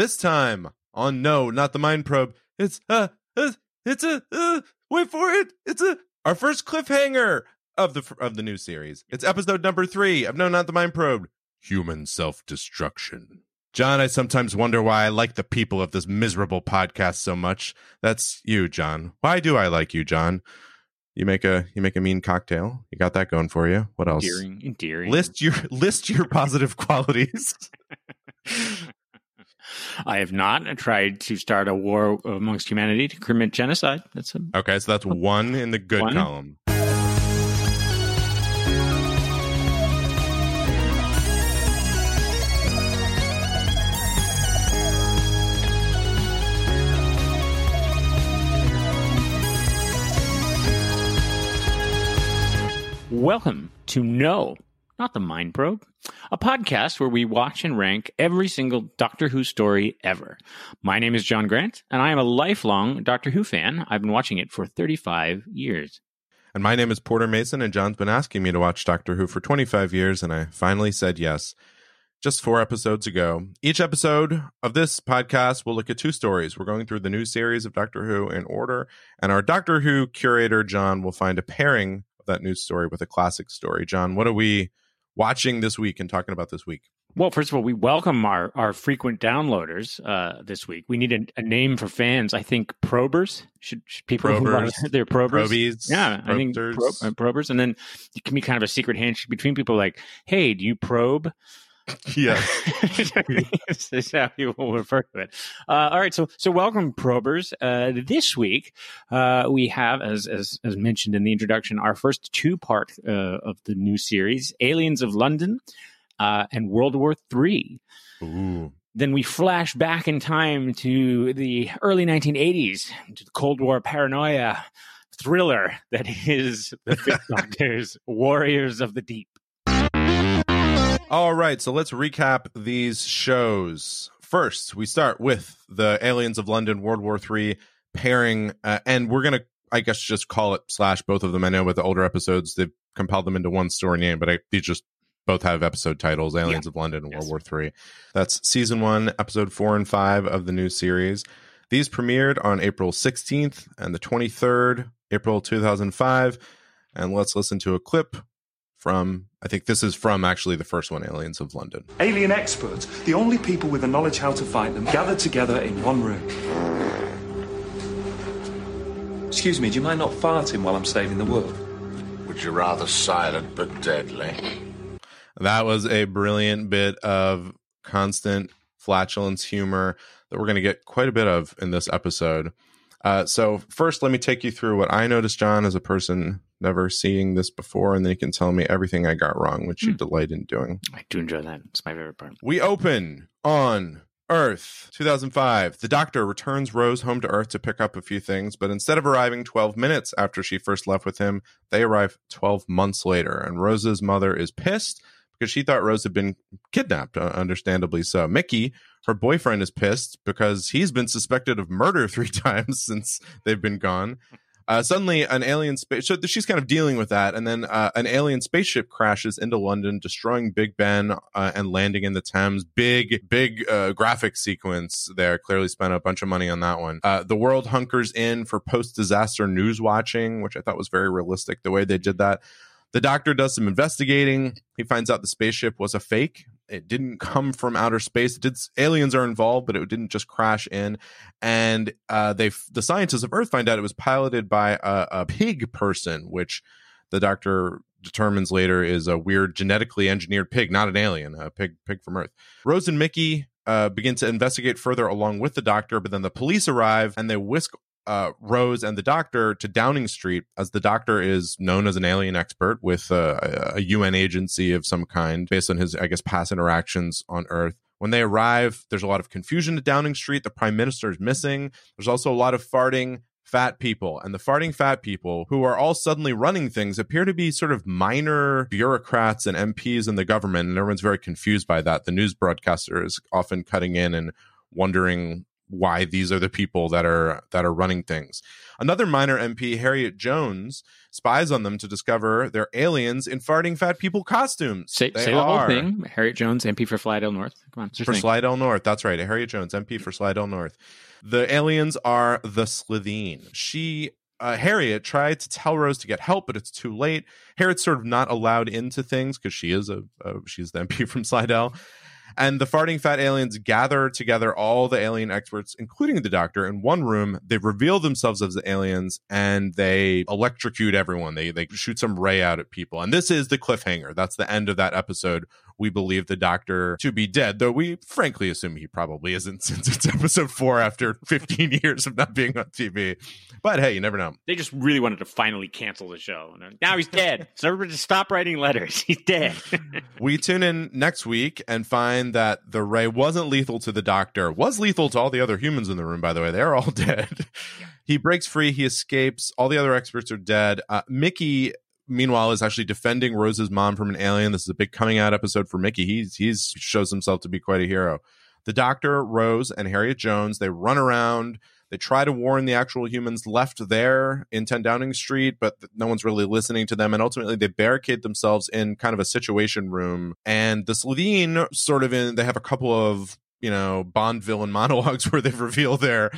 This time on No, not the Mind Probe. It's uh, uh it's a uh, wait for it. It's a our first cliffhanger of the of the new series. It's episode number three of No, not the Mind Probe. Human self destruction. John, I sometimes wonder why I like the people of this miserable podcast so much. That's you, John. Why do I like you, John? You make a you make a mean cocktail. You got that going for you. What else? Endearing, endearing. List your list your positive qualities. I have not tried to start a war amongst humanity to commit genocide. That's a Okay, so that's one in the good One. column. Welcome to No, not the Mind Probe, a podcast where we watch and rank every single Doctor Who story ever. My name is John Grant, and I am a lifelong Doctor Who fan. I've been watching it for 35 years. And my name is Porter Mason, and John's been asking me to watch Doctor Who for 25 years, and I finally said yes. Just four episodes ago. Each episode of this podcast will look at two stories. We're going through the new series of Doctor Who in order, and our Doctor Who curator, John, will find a pairing of that new story with a classic story. John, what are we watching this week and talking about this week? Well, first of all, we welcome our, our frequent downloaders uh, this week. We need a, a name for fans. I think probers should, should people who Probers. they're probers. Probies? Yeah, I think pro- uh, probers, and then it can be kind of a secret handshake between people. Like, hey, do you probe? Yeah. this is how people refer to it. Uh, all right, so so welcome, probers. Uh, this week uh, we have, as, as as mentioned in the introduction, our first two part uh, of the new series, Aliens of London uh, and World War Three. Ooh. Then we flash back in time to the early 1980s, to the Cold War paranoia thriller that is the Doctor's Warriors of the Deep. All right, so let's recap these shows. First, we start with the Aliens of London World War III pairing, uh, and we're gonna, I guess, just call it slash both of them. I know with the older episodes they've compiled them into one story name, but I, these just both have episode titles: Aliens of London and Yes. World War III. That's season one, episode four and five of the new series. These premiered on April 16th and the 23rd, April 2005. And let's listen to a clip from I think this is from actually the first one, Aliens of London. Alien experts, the only people with the knowledge how to fight them, gathered together in one room. Excuse me, do you mind not farting while I'm saving the world? Would you rather silent but deadly? That was a brilliant bit of constant flatulence humor that we're going to get quite a bit of in this episode. Uh, so first, let me take you through what I noticed, John, as a person never seeing this before, and then you can tell me everything I got wrong, which you delight in doing. I do enjoy that. It's my favorite part. We open on Earth, 2005. The doctor returns Rose home to Earth to pick up a few things, but instead of arriving 12 minutes after she first left with him, they arrive 12 months later. And Rose's mother is pissed because she thought Rose had been kidnapped, uh, understandably so. Mickey, her boyfriend, is pissed because he's been suspected of murder three times since they've been gone. Uh, suddenly, an alien space. So she's kind of dealing with that, and then uh, an alien spaceship crashes into London, destroying Big Ben uh, and landing in the Thames. Big, big uh, graphic sequence there. Clearly spent a bunch of money on that one. Uh, the world hunkers in for post-disaster news watching, which I thought was very realistic. The way they did that. The doctor does some investigating. He finds out the spaceship was a fake. It didn't come from outer space. It did aliens are involved, but it didn't just crash in. And uh, they the scientists of Earth find out it was piloted by a, a pig person, which the doctor determines later is a weird genetically engineered pig, not an alien, a pig pig from Earth. Rose and Mickey uh, begin to investigate further along with the doctor, but then the police arrive and they whisk uh, Rose and the doctor to Downing Street, as the doctor is known as an alien expert with a, a UN agency of some kind, based on his, I guess, past interactions on Earth. When they arrive, there's a lot of confusion at Downing Street. The prime minister is missing. There's also a lot of farting fat people. And the farting fat people, who are all suddenly running things, appear to be sort of minor bureaucrats and MPs in the government. And everyone's very confused by that. The news broadcaster is often cutting in and wondering why these are the people that are that are running things. Another minor MP, Harriet Jones, spies on them to discover they're aliens in farting fat people costumes. Say, say the whole thing. Harriet Jones, MP for Flydale North. Come on, for. Flydale North. That's right. Harriet Jones, MP for Flydale North. The aliens are the Slitheen. She, uh, Harriet, tried to tell Rose to get help, but it's too late. Harriet's sort of not allowed into things because she is a, a she's the MP from Flydale. And the farting fat aliens gather together all the alien experts, including the doctor, in one room. They reveal themselves as the aliens and they electrocute everyone. They they shoot some ray out at people. And this is the cliffhanger. That's the end of that episode. We believe the doctor to be dead, though we frankly assume he probably isn't since it's episode four after 15 years of not being on TV. But hey, you never know. They just really wanted to finally cancel the show. Now he's dead. so everybody just stop writing letters. He's dead. We tune in next week and find that the ray wasn't lethal to the doctor, was lethal to all the other humans in the room, by the way. They're all dead. He breaks free, he escapes. All the other experts are dead. Uh, Mickey, meanwhile, is actually defending Rose's mom from an alien. This is a big coming out episode for Mickey. He's he's shows himself to be quite a hero. The doctor, Rose, and Harriet Jones, they run around. They try to warn the actual humans left there in 10 Downing Street, but no one's really listening to them. And ultimately, they barricade themselves in kind of a situation room. And the Slitheen sort of in, they have a couple of you know bond villain monologues where they reveal their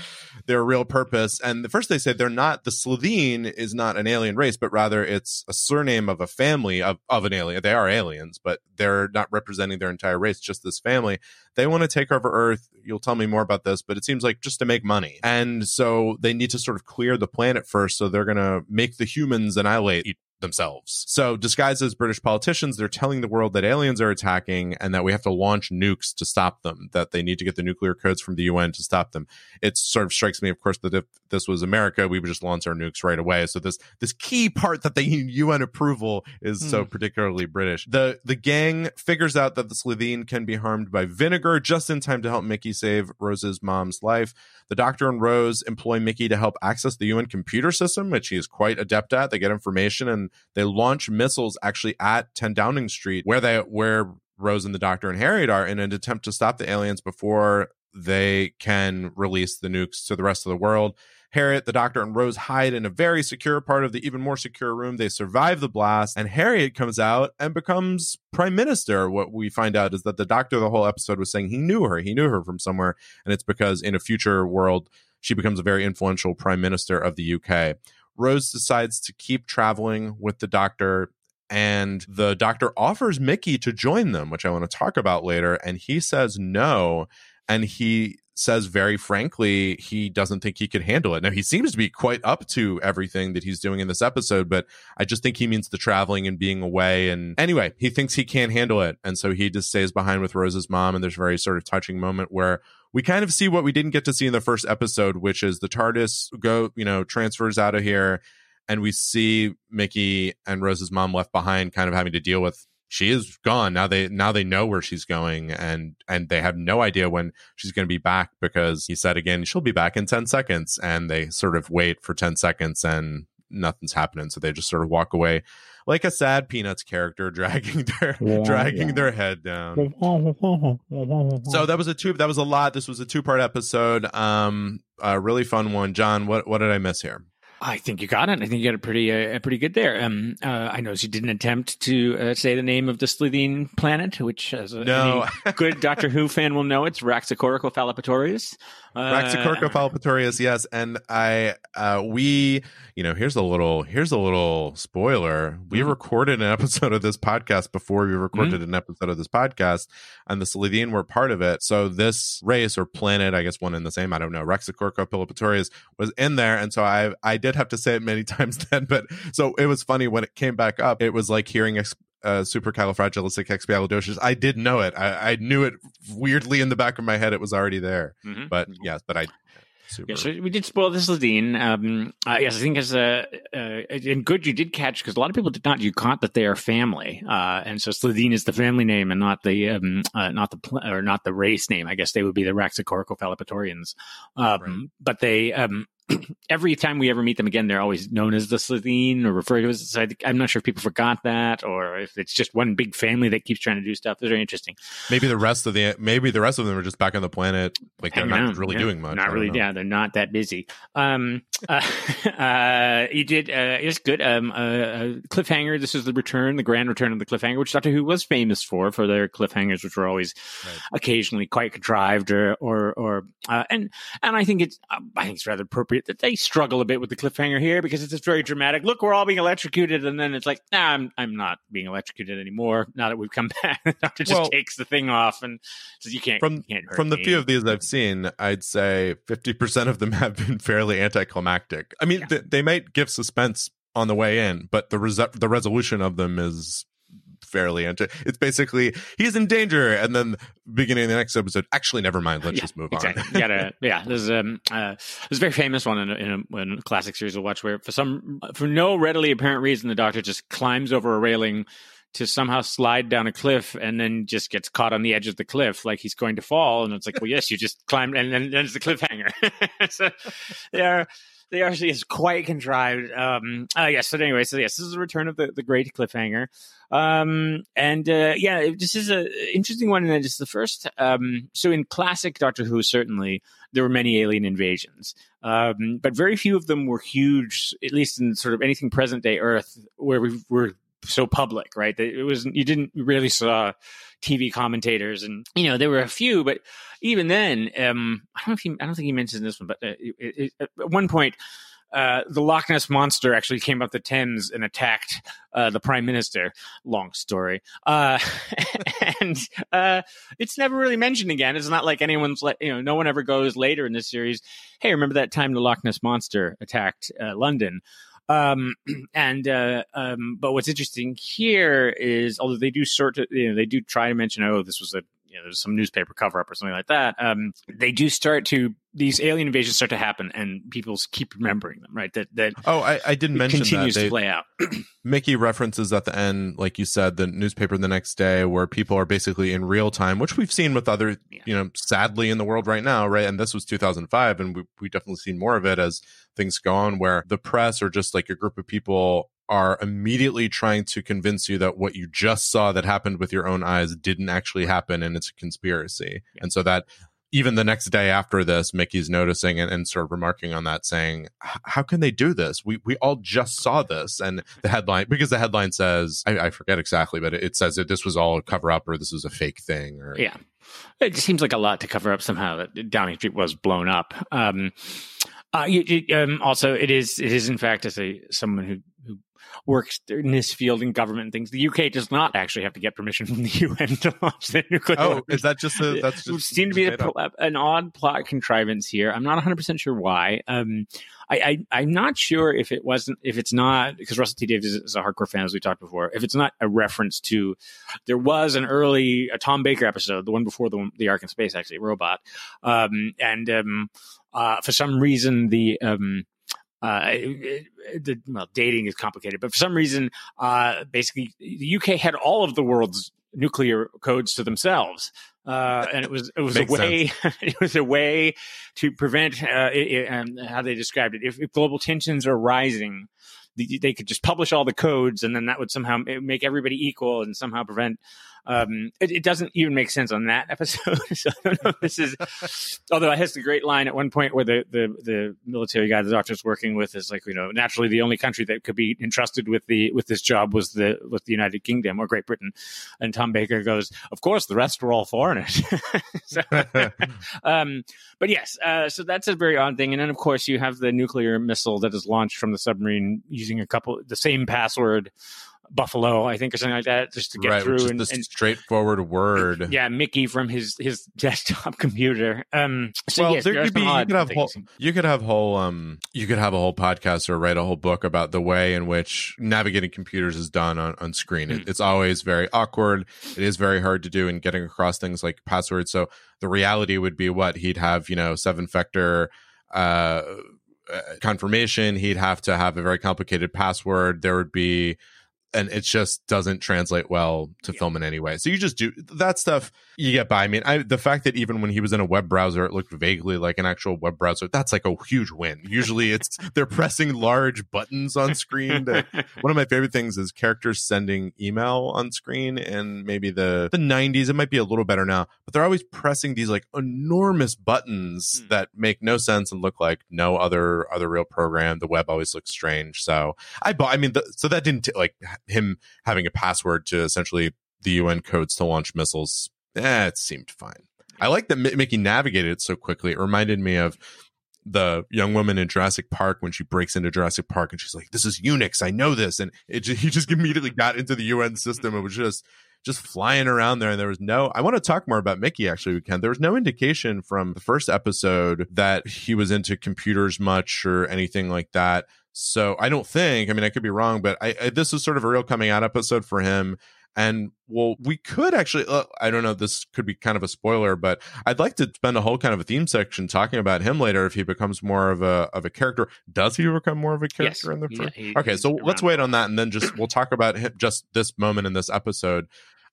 their real purpose. And the first they say they're not the Slitheen is not an alien race but rather it's a surname of a family of, of an alien. They are aliens but they're not representing their entire race just this family. They want to take over earth. You'll tell me more about this but it seems like just to make money. And so they need to sort of clear the planet first so they're going to make the humans annihilate themselves. So, disguised as British politicians, they're telling the world that aliens are attacking and that we have to launch nukes to stop them, that they need to get the nuclear codes from the UN to stop them. It sort of strikes me, of course, that if this was America, we would just launch our nukes right away. So, this this key part that they need UN approval is so hmm. particularly British. The the gang figures out that the Slitheen can be harmed by vinegar just in time to help Mickey save Rose's mom's life. The doctor and Rose employ Mickey to help access the UN computer system, which he is quite adept at. They get information and they launch missiles actually at 10 Downing Street, where they where Rose and the Doctor and Harriet are, in an attempt to stop the aliens before they can release the nukes to the rest of the world. Harriet, the Doctor, and Rose hide in a very secure part of the even more secure room. They survive the blast, and Harriet comes out and becomes prime minister. What we find out is that the Doctor, the whole episode, was saying he knew her. He knew her from somewhere, and it's because in a future world, she becomes a very influential prime minister of the UK. Rose decides to keep traveling with the Doctor. And the doctor offers Mickey to join them, which I want to talk about later. And he says no. And he says very frankly he doesn't think he could handle it. Now he seems to be quite up to everything that he's doing in this episode, but I just think he means the traveling and being away. And anyway, he thinks he can't handle it, and so he just stays behind with Rose's mom. And there's a very sort of touching moment where we kind of see what we didn't get to see in the first episode, which is the TARDIS go, you know, transfers out of here, and we see Mickey and Rose's mom left behind, kind of having to deal with she is gone. Now they now they know where she's going and and they have no idea when she's going to be back because he said again she'll be back in 10 seconds and they sort of wait for 10 seconds and nothing's happening. So they just sort of walk away like a sad peanuts character dragging their dragging their head down. So that was a two that was a lot. This was a two part episode. Um a really fun one. John what what did i miss here I think you got it. I think you got it pretty, uh, pretty good there. Um, uh, I noticed you didn't attempt to uh, say the name of the Slitheen planet, which, as a No. any good Doctor Who fan will know, it's Raxacoricofallapatorius. Uh, Raxacoricofallapatorius, yes, and I, uh, we, you know, here's a little, here's a little spoiler. We Mhm. recorded an episode of this podcast before we recorded an episode of this podcast, and the Slitheen were part of it. So this race or planet, I guess one and the same, I don't know, Raxacoricofallapatorius was in there, and so I, I did have to say it many times then, but so it was funny when it came back up. It was like hearing. Ex- uh, supercalifragilisticexpialidocious. I did know it. I, I knew it weirdly in the back of my head. It was already there Mhm. but yes, but I super. Yeah, so we did spoil this Slitheen. Um, uh, yes, I think as a uh, and good you did catch because a lot of people did not. You caught that they are family, uh, and so Slitheen is the family name and not the um, uh, not the pl- or not the race name. I guess they would be the Raxacoricofallapatorians. Um, Right. But they um, every time we ever meet them again, they're always known as the Slitheen or referred to as. So I, I'm not sure if people forgot that or if it's just one big family that keeps trying to do stuff. It's very interesting. Maybe the rest of the maybe the rest of them are just back on the planet, like they're Hanging not out, really yeah. doing much. Not really. know. Yeah, they're not that busy. Um, uh, uh, you did. Uh, it's good. Um, uh, uh, cliffhanger. This is the return, the grand return of the cliffhanger, which Doctor Who was famous for, for their cliffhangers, which were always Right. occasionally quite contrived, or or, or uh, and and I think it's I think it's rather appropriate that they struggle a bit with the cliffhanger here because it's just very dramatic. Look, we're all being electrocuted, and then it's like, nah, I'm I'm not being electrocuted anymore. Now that we've come back, the Doctor just Well- takes the thing off and says, "You can't From you can't from the me." few of these I've seen, I'd say fifty percent of them have been fairly anticlimactic. I mean, Yeah. th- they might give suspense on the way in, but the res- the resolution of them is fairly anti. It's basically he's in danger, and then beginning of the next episode, actually, never mind. Let's Yeah, just move exactly. on. Gotta, yeah. There's um, uh, there's a very famous one in a, in, a, in a classic series of watch where, for some, for no readily apparent reason, the Doctor just climbs over a railing to somehow slide down a cliff and then just gets caught on the edge of the cliff like he's going to fall. And it's like, well, yes, you just climbed, and then it's the cliffhanger. so they are. They actually is quite contrived. Um, uh, yes. So anyway, so yes, this is the return of the, the great cliffhanger. Um, and uh, yeah, this is a interesting one, and it's the first. Um, so in classic Doctor Who, certainly there were many alien invasions, um, but very few of them were huge. At least in sort of anything present day Earth, where we were so public, right? It was you didn't really saw TV commentators, and you know there were a few, but even then, um, I don't know if he, I don't think he mentions this one, but uh, it, it, at one point. Uh, the Loch Ness monster actually came up the Thames and attacked uh, the prime minister. Long story, uh, and uh, it's never really mentioned again. It's not like anyone's like you know, no one ever goes later in this series. Hey, remember that time the Loch Ness monster attacked uh, London? Um, and uh, um, but what's interesting here is although they do sort of you know they do try to mention oh this was a you know there's some newspaper cover up or something like that. Um, they do start to these alien invasions start to happen and people keep remembering them right that that Oh, I, I didn't mention that. continues They- to play out. Mickey references at the end, like you said, the newspaper the next day, where people are basically in real time, which we've seen with other, Yeah. you know, sadly in the world right now, right? And this was 2005, and we we definitely seen more of it as things go on, where the press or just like a group of people are immediately trying to convince you that what you just saw that happened with your own eyes didn't actually happen, and it's a conspiracy, Yeah. and so that. Even the next day after this, Mickey's noticing and, and sort of remarking on that, saying, "How can they do this? We we all just saw this." And the headline, because the headline says, I, I forget exactly, but it, it says that this was all a cover up or this was a fake thing. Or Yeah. It seems like a lot to cover up somehow that Downing Street was blown up. Um, uh, you, you- um, also, it is it is in fact as a someone who who works in this field in government and things. The UK does not actually have to get permission from the UN to launch their nuclear. oh, weapons. is that just a that's It just seemed to be a, an odd plot contrivance here. I'm not 100 percent sure why. Um, I, I I'm not sure if it wasn't if it's not because Russell T Davies is a hardcore fan as we talked before. If it's not a reference to there was an early a Tom Baker episode, the one before the the Ark in Space, actually robot, um, and um, uh, for some reason the um, uh, it- it- well, dating is complicated, but for some reason, uh, basically, the UK had all of the world's nuclear codes to themselves, uh, and it was it was a way it was a way to prevent uh, it, it- um, how they described it. If, if global tensions are rising, the, they could just publish all the codes, and then that would somehow make everybody equal and somehow prevent. Um, it, it doesn't even make sense on that episode. so I don't know if this is. Although it has the great line at one point where the, the, the military guy the doctor's working with is like, you know, naturally the only country that could be entrusted with the with this job was the was the United Kingdom or Great Britain, and Tom Baker goes, of course the rest were all foreigners. so, um, but yes, uh, so that's a very odd thing. And then of course you have the nuclear missile that is launched from the submarine using a couple the same password. Buffalo, I think, or something like that, just to get right, through. which is and, the and straightforward word. yeah, Mickey from his his desktop computer. Um, so well, yes, there could be you could have whole, you could have whole um you could have a whole podcast or write a whole book about the way in which navigating computers is done on, on screen. It, Mm. it's always very awkward. It is very hard to do in getting across things like passwords. So the reality would be what he'd have, you know, seven factor uh uh, confirmation he'd have to have a very complicated password there would be and it just doesn't translate well to Yeah. film in any way. So you just do that stuff. You get by. I mean, I, the fact that even when he was in a web browser, it looked vaguely like an actual web browser. That's like a huge win. Usually, it's they're pressing large buttons on screen. To, one of my favorite things is characters sending email on screen, and maybe the the '90s. It might be a little better now, but they're always pressing these like enormous buttons Hmm. that make no sense and look like no other other real program. The web always looks strange. So I bought. I mean, the, so that didn't like him having a password to essentially the UN codes to launch missiles. Eh, it seemed fine. I like that Mickey navigated it so quickly. It reminded me of the young woman in Jurassic Park when she breaks into Jurassic Park and she's like, "This is Unix. I know this." And it he just immediately got into the UN system. It was just just flying around there and there was no I want to talk more about Mickey actually we can. There was no indication from the first episode that he was into computers much or anything like that. So I don't think, I mean I could be wrong, but I, I this is sort of a real coming out episode for him. And well we could actually uh, i don't know this could be kind of a spoiler but i'd like to spend a whole kind of a theme section talking about him later if he becomes more of a of a character. Does he become more of a character Yes. in the Yeah, he- okay so let's wait on that and then just we'll talk about him just this moment in this episode.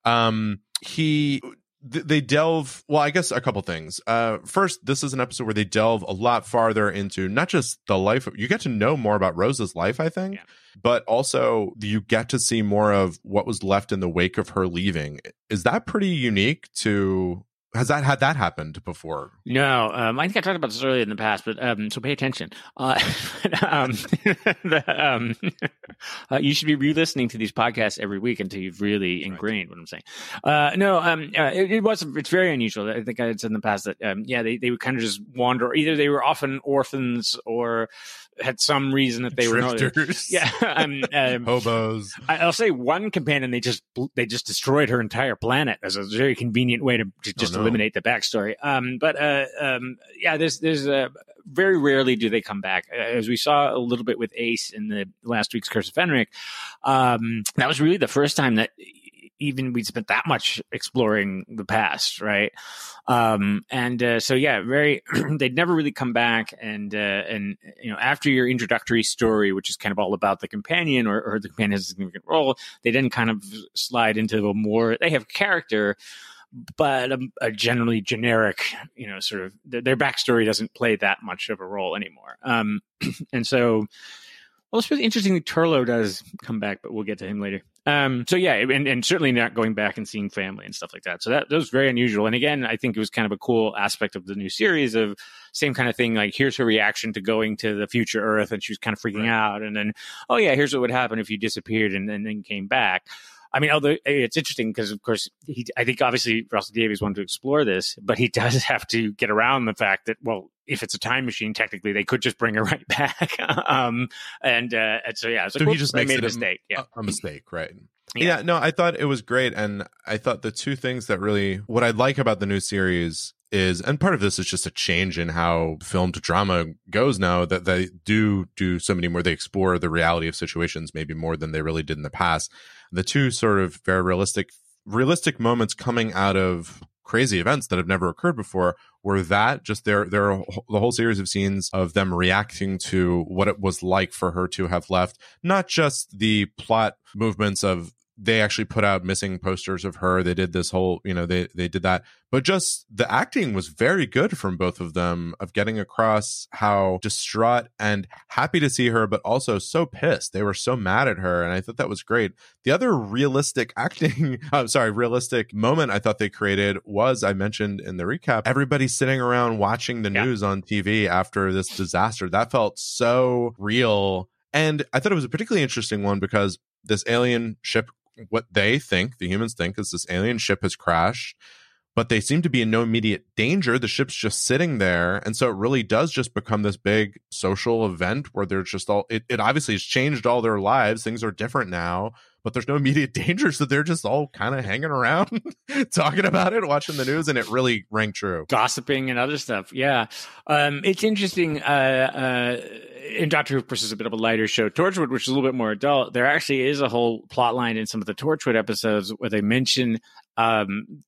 Um he they delve well i guess a couple things uh first this is an episode where they delve a lot farther into not just the life of, you get to know more about rose's life i think Yeah. but also you get to see more of what was left in the wake of her leaving is that pretty unique to has that had that happened before No, um, I think I talked about this earlier in the past, but um, so pay attention. Uh, um, the, um, uh, you should be re-listening to these podcasts every week until you've really ingrained what I'm saying. Uh, no, um, uh, it, it was it's very unusual. I think I had said in the past that um, yeah, they they would kind of just wander. Either they were often orphans or had some reason that they were yeah. Um, um, hobos I- I'll say one companion they just they just destroyed her entire planet as a very convenient way to, to just no. eliminate the backstory. Um, but uh, um, yeah, there's there's uh, very rarely do they come back. As we saw a little bit with Ace in the last week's Curse of Fenric, um, that was really the first time that even we spent that much exploring the past, right? Um, and uh, so yeah, very they'd never really come back, and uh, and you know after your introductory story, which is kind of all about the companion or, or the companion has a significant role, they then kind of slide into a more they have character. But a, a generally generic, you know, sort of their, their backstory doesn't play that much of a role anymore. Um, and so, well, it's really interesting Turlough does come back, but we'll get to him later. Um, so yeah, and, and certainly not going back and seeing family and stuff like that. So that, that was very unusual. And again, I think it was kind of a cool aspect of the new series of same kind of thing. Like here's her reaction to going to the future Earth, and she was kind of freaking Right. out. And then, oh yeah, here's what would happen if you disappeared and, and then came back. I mean, although it's interesting because, of course, he, I think obviously Russell Davies wanted to explore this, but he does have to get around the fact that, well, if it's a time machine, technically they could just bring her right back. um, and, uh, and so yeah, it's like, So he just made a a- mistake. Yeah, a, a mistake right Yeah. yeah. no i thought it was great and i thought the two things that really what i like about the new series is and part of this is just a change in how film to drama goes now that they do do so many more. They explore the reality of situations maybe more than they really did in the past. The two sort of very realistic realistic moments coming out of crazy events that have never occurred before were that just there there are the whole series of scenes of them reacting to what it was like for her to have left. Not just the plot movements of they actually put out missing posters of her. They did this whole you know they they did that. But just the acting was very good from both of them of getting across how distraught and happy to see her but also so pissed. They were so mad at her and i thought that was great. The other realistic acting i'm sorry realistic moment i thought they created was i mentioned in the recap everybody sitting around watching the Yeah. news on tv after this disaster. That felt so real. And i thought it was a particularly interesting one because this alien ship what they think the humans think is this alien ship has crashed but they seem to be in no immediate danger. The ship's just sitting there. And so it really does just become this big social event where they're just all it, it obviously has changed all their lives. Things are different now but there's no immediate danger so they're just all kind of hanging around talking about it watching the news and it really rang true gossiping and other stuff. Yeah, um, it's interesting. Uh, uh, in Doctor Who, of is a bit of a lighter show. Torchwood, which is a little bit more adult, there actually is a whole plot line in some of the Torchwood episodes where they mention um,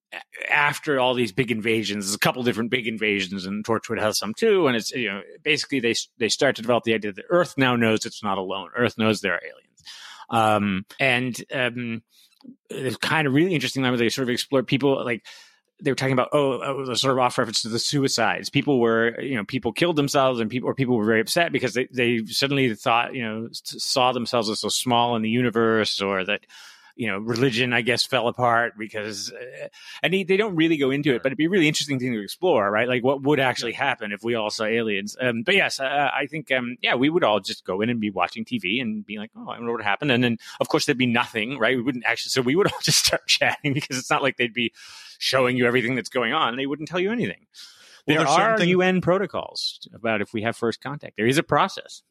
after all these big invasions, there's a couple different big invasions, and Torchwood has some too. And it's you know basically they they start to develop the idea that Earth now knows it's not alone. Earth knows there are aliens. Um, and um, it's kind of really interesting where they sort of explore people like they were talking about oh, oh the sort of off reference to the suicides. People were you know people killed themselves and people or people were very upset because they they suddenly thought you know saw themselves as so small in the universe or that you know, religion, I guess, fell apart because, uh, and they, they don't really go into it, but it'd be a really interesting thing to explore, right? Like what would actually happen if we all saw aliens. Um, but yes, uh, I think, um, yeah, we would all just go in and be watching TV and be like, oh, I wonder what happened. And then, of course, there'd be nothing, right? We wouldn't actually, so we would all just start chatting because it's not like they'd be showing you everything that's going on. They wouldn't tell you anything. Well, there are UN protocols about if we have first contact. There is a process.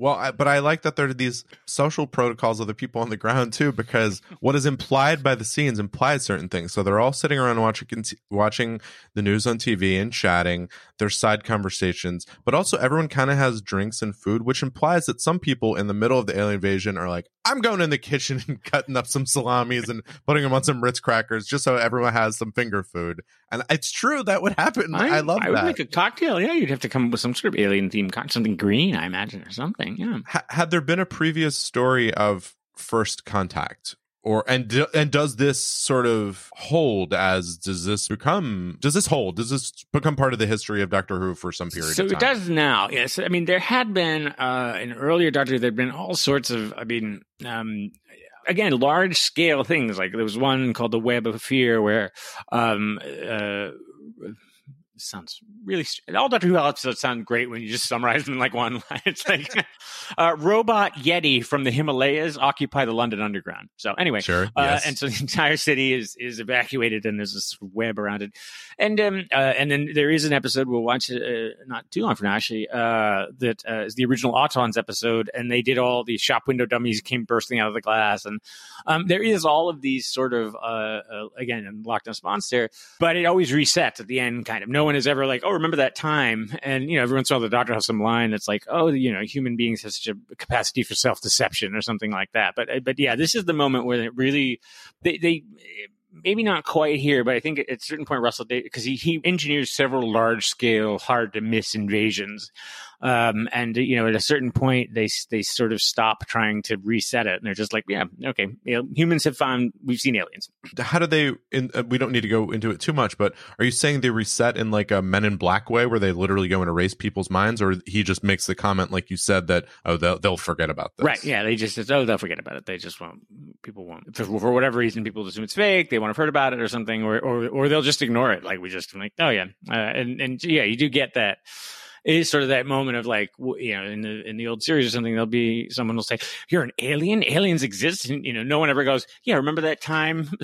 Well, I, but I like that there are these social protocols of the people on the ground too, because what is implied by the scenes implies certain things. So they're all sitting around watching watching the news on TV and chatting. There's side conversations, but also everyone kind of has drinks and food, which implies that some people in the middle of the alien invasion are like, "I'm going in the kitchen and cutting up some salamis and putting them on some Ritz crackers just so everyone has some finger food." And it's true that would happen. I, I love I would that. make a cocktail. Yeah, you'd have to come up with some sort of alien theme, something green, I imagine, or something. Yeah. H- had there been a previous story of first contact or and and does this sort of hold as does this become does this hold? Does this become part of the history of doctor who for some period so it does now yes. I mean there had been uh in earlier doctor Who there'd been all sorts of i mean um again large scale things. Like there was one called the web of fear where um uh sounds really all Doctor Who episodes sound great when you just summarize them in like one line. It's like uh, robot Yeti from the Himalayas occupy the London Underground. So anyway, sure, uh, yes. and so the entire city is is evacuated and there's this web around it, and um uh, and then there is an episode we'll watch uh, not too long from now actually uh, that uh, is the original Autons episode, and they did all these shop window dummies came bursting out of the glass, and um, there is all of these sort of again in lockdown response there, but it always resets at the end, kind of. No one is ever like, oh, remember that time? And you know, every once in a while, the doctor has some line that's like, oh, you know, human beings have such a capacity for self deception or something like that. But but yeah, this is the moment where it really they they maybe not quite here, but I think at a certain point, Russell, because he, he engineers several large scale, hard to miss invasions. Um, and you know, at a certain point, they they sort of stop trying to reset it, and they're just like, yeah, okay, you know, humans have found we've seen aliens. How do they? In, uh, we don't need to go into it too much, but are you saying they reset in like a Men in Black way, where they literally go and erase people's minds, or he just makes the comment, like you said, that oh they'll they'll forget about this, right? Yeah, they just oh they'll forget about it. They just won't. People won't for, for whatever reason. People assume it's fake. They won't have heard about it or something, or or or they'll just ignore it. Like we just like oh yeah, uh, and and yeah, you do get that it is sort of that moment of like you know in the in the old series or something there'll be someone will say you're an alien? Aliens exist? And you know no one ever goes yeah remember that time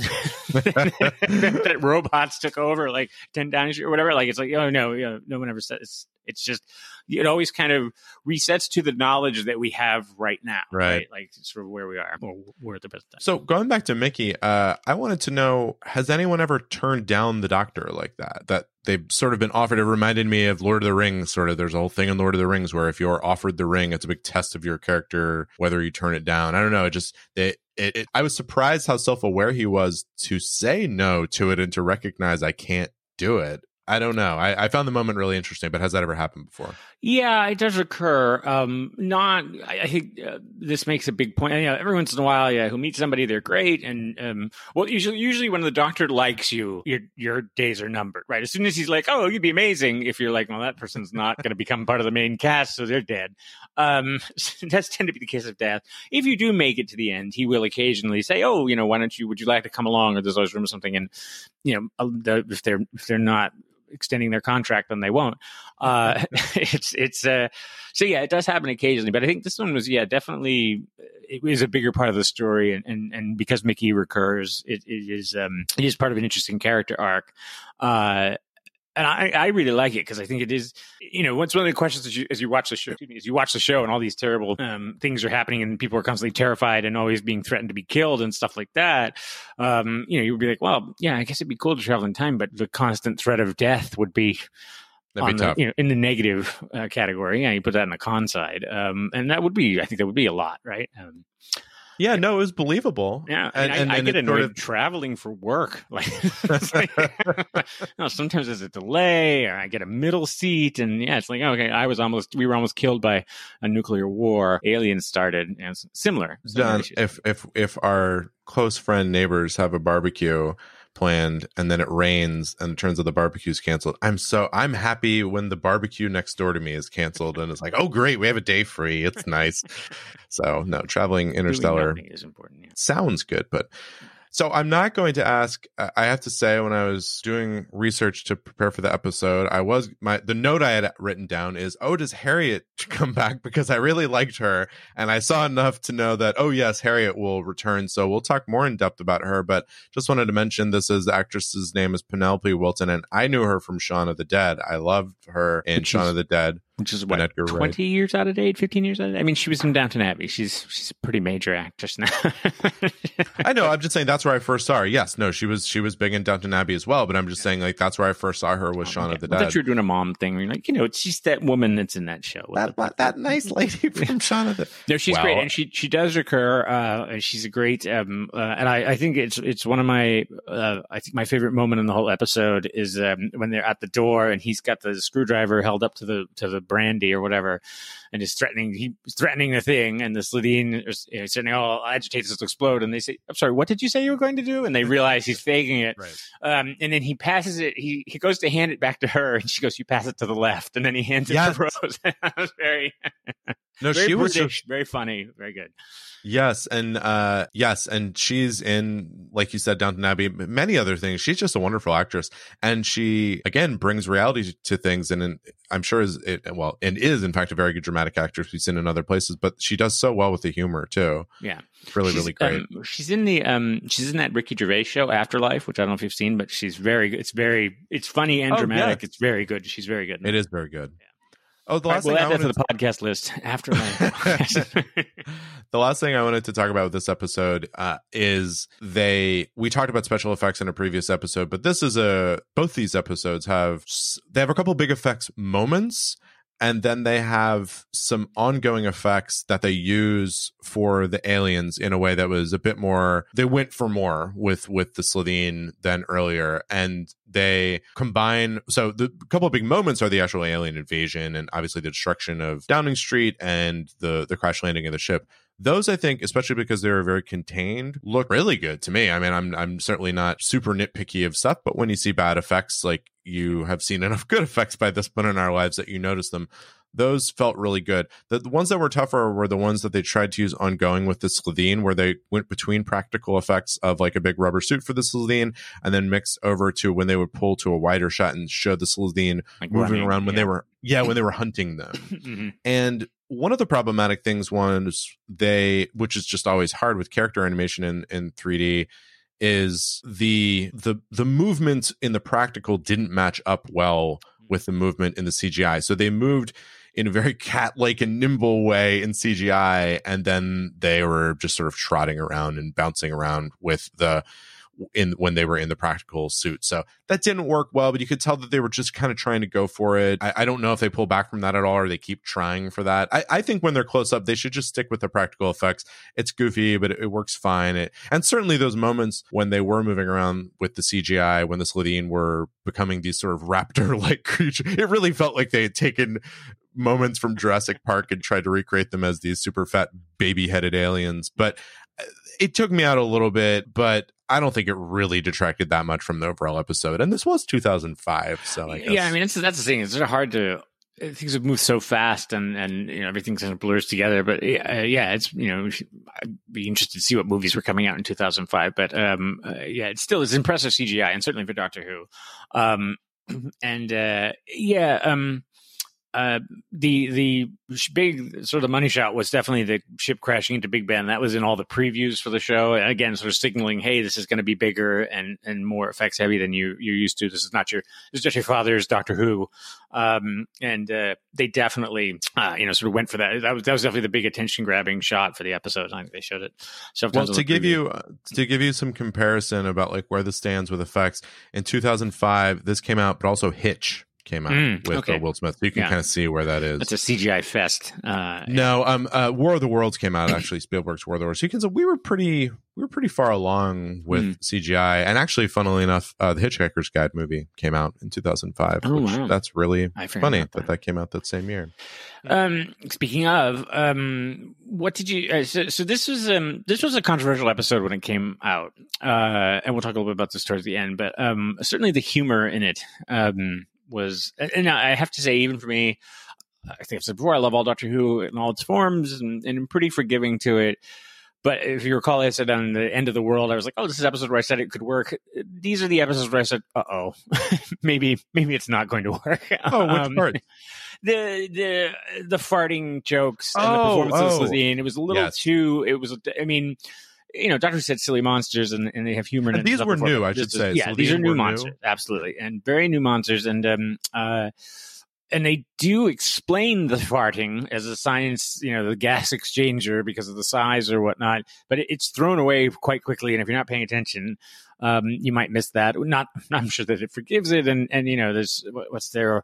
that robots took over like 10 Dynasty or whatever? Like it's like oh no you know, no one ever said it's just it always kind of resets to the knowledge that we have right now right, right? like sort of where we are or we're at the best time. so going back to mickey uh i wanted to know has anyone ever turned down the doctor like that that they've sort of been offered. It reminded me of Lord of the Rings. Sort of, there's a whole thing in Lord of the Rings where if you're offered the ring, it's a big test of your character, whether you turn it down. I don't know. It just it, it, it I was surprised how self aware he was to say no to it and to recognize I can't do it. I don't know. I, I, found the moment really interesting, but has that ever happened before? Yeah, it does occur. Um, not, I, I think uh, this makes a big point. You know, every once in a while, yeah, who meets somebody, they're great, and um, well, usually, usually when the doctor likes you, your your days are numbered, right? As soon as he's like, "Oh, you'd be amazing," if you're like, "Well, that person's not going to become part of the main cast, so they're dead." Um, that's tend to be the case of death. If you do make it to the end, he will occasionally say, "Oh, you know, why don't you? Would you like to come along?" Or there's always room or something, and you know, uh, if they're if they're not extending their contract, then they won't. Uh, it's it's uh, so yeah, it does happen occasionally, but I think this one was yeah definitely it is a bigger part of the story, and and, and because Mickey recurs, it, it is um, it is part of an interesting character arc. Uh, and I, I really like it because I think it is, you know, what's one of the questions as you, as you watch the show, me, as you watch the show and all these terrible um, things are happening and people are constantly terrified and always being threatened to be killed and stuff like that. Um, you know, you would be like, well, yeah, I guess it'd be cool to travel in time, but the constant threat of death would be That'd be the, tough. You know, in the negative uh, category. Yeah, you put that in the con side, um, and that would be, I think, that would be a lot, right? Um, Yeah, no, it was believable. Yeah, and, and, I, I get annoyed sort of... traveling for work. Like, like no, sometimes there's a delay, or I get a middle seat, and yeah, it's like okay, I was almost, we were almost killed by a nuclear war. Aliens started, and similar. similar if if if our close friend neighbors have a barbecue planned and then it rains and it turns out the barbecue's canceled. I'm so I'm happy when the barbecue next door to me is canceled and it's like, oh great, we have a day free. It's nice. so no, traveling interstellar is important. Yeah. Sounds good, but mm. So I'm not going to ask. I have to say, when I was doing research to prepare for the episode, I was my the note I had written down is, "Oh, does Harriet come back?" Because I really liked her, and I saw enough to know that, oh yes, Harriet will return. So we'll talk more in depth about her. But just wanted to mention this is the actress's name is Penelope Wilton, and I knew her from Shaun of the Dead. I loved her in Shaun of the Dead which is what Edgar twenty Wright. years out of date, fifteen years out of date. I mean, she was in Downton Abbey. She's she's a pretty major actress now. I know. I'm just saying that's where I first saw her. Yes, no, she was she was big in Downton Abbey as well. But I'm just saying like that's where I first saw her was oh, Shaun okay. of the Dead. I thought you were doing a mom thing. Where you're like, you know, it's just that woman that's in that show. That that, that nice lady from Shaun of the. No, she's great, and she she does recur. Uh, she's a great, um, uh, and I, I think it's it's one of my uh, I think my favorite moment in the whole episode is um, when they're at the door and he's got the screwdriver held up to the to the brandy or whatever and is threatening he's threatening the thing, and the Slitheen is you know, saying, "Oh, agitators will explode," and they say, "I'm sorry, what did you say you were going to do?" And they realize he's faking it, right. um, and then he passes it. He he goes to hand it back to her, and she goes, "You pass it to the left," and then he hands it yes. to Rose. that was very no, very she was very funny, very good. Yes, and uh yes, and she's in like you said Downton Abbey, many other things. She's just a wonderful actress and she again brings reality to things and I'm sure is it well and is in fact a very good dramatic actress we've seen in other places, but she does so well with the humor too. Yeah. It's really she's, really great. Um, she's in the um she's in that Ricky Gervais show Afterlife, which I don't know if you've seen, but she's very good. It's very it's funny and oh, dramatic. Yeah. It's very good. She's very good. It is very good. Yeah. Oh, the last right, we'll thing add that to the podcast list after the last thing I wanted to talk about with this episode uh, is they we talked about special effects in a previous episode, but this is a both these episodes have they have a couple big effects moments and then they have some ongoing effects that they use for the aliens in a way that was a bit more they went for more with with the Slitheen than earlier. And they combine so the couple of big moments are the actual alien invasion and obviously the destruction of Downing Street and the the crash landing of the ship those I think, especially because they are very contained, look really good to me. I mean, I'm I'm certainly not super nitpicky of stuff, but when you see bad effects, like you have seen enough good effects by this point in our lives that you notice them. Those felt really good. The, the ones that were tougher were the ones that they tried to use ongoing with the Slitheen, where they went between practical effects of like a big rubber suit for the Slitheen, and then mixed over to when they would pull to a wider shot and show the Slitheen like moving running, around when yeah. they were yeah when they were hunting them. mm-hmm. And one of the problematic things was they, which is just always hard with character animation in in 3D, is the the the movement in the practical didn't match up well hmm. with the movement in the CGI. So they moved in a very cat-like and nimble way in CGI, and then they were just sort of trotting around and bouncing around with the in when they were in the practical suit. So that didn't work well, but you could tell that they were just kind of trying to go for it. I, I don't know if they pull back from that at all or they keep trying for that. I, I, think when they're close up, they should just stick with the practical effects. It's goofy, but it, it works fine. It, and certainly those moments when they were moving around with the CGI, when the Slitheen were becoming these sort of raptor like creatures, it really felt like they had taken moments from Jurassic Park and tried to recreate them as these super fat baby headed aliens. But uh, it took me out a little bit, but I don't think it really detracted that much from the overall episode. And this was 2005, so I yeah, I mean, it's, that's the thing. It's sort of hard to things have moved so fast and and you know everything kind of blurs together but uh, yeah it's you know i'd be interested to see what movies were coming out in 2005 but um uh, yeah it still is impressive cgi and certainly for doctor who um and uh yeah um uh, the the big sort of money shot was definitely the ship crashing into Big Ben. That was in all the previews for the show. And again, sort of signaling, hey, this is going to be bigger and and more effects heavy than you you're used to. This is not your this is just your father's Doctor Who. Um, and uh, they definitely uh, you know sort of went for that. That was that was definitely the big attention grabbing shot for the episode. I think they showed it. So well, to give you uh, to give you some comparison about like where this stands with effects in 2005, this came out, but also Hitch came out Mm, with okay. uh, Will Smith. So you can Yeah. kind of see where that is. It's a CGI fest. Uh, no, um, uh, War of the Worlds came out actually. Spielberg's War of the Worlds. So you can say we were pretty, we were pretty far along with Hmm. CGI, and actually, funnily enough, uh, the Hitchhiker's Guide movie came out in 2005. Oh, wow. That's really funny about that. that came out that same year. Um, speaking of, um, what did you? Uh, so, so this was um, this was a controversial episode when it came out, uh, and we'll talk a little bit about this towards the end. But um, certainly the humor in it um, was, and I have to say, even for me, I think I've said before, I love all Doctor Who in all its forms, and, and I'm pretty forgiving to it. But if you recall, I said on the end of the world, I was like, "Oh, this is episode where I said it could work." These are the episodes where I said, "Uh oh, maybe maybe it's not going to work." Oh, which Um, part? the the the farting jokes and the Oh, performance of oh. It was a little Yes. too. It was. I mean, you know, Doctor Who said silly monsters, and, and they have humor. in And these were new, I should say. Yeah, these are new were new. monsters, absolutely, and very new monsters, and um uh. And they do explain the farting as a science, you know, the gas exchanger because of the size or whatnot. But it, it's thrown away quite quickly, and if you're not paying attention, um, you might miss that. Not, I'm sure that it forgives it, and and you know, there's what- what's there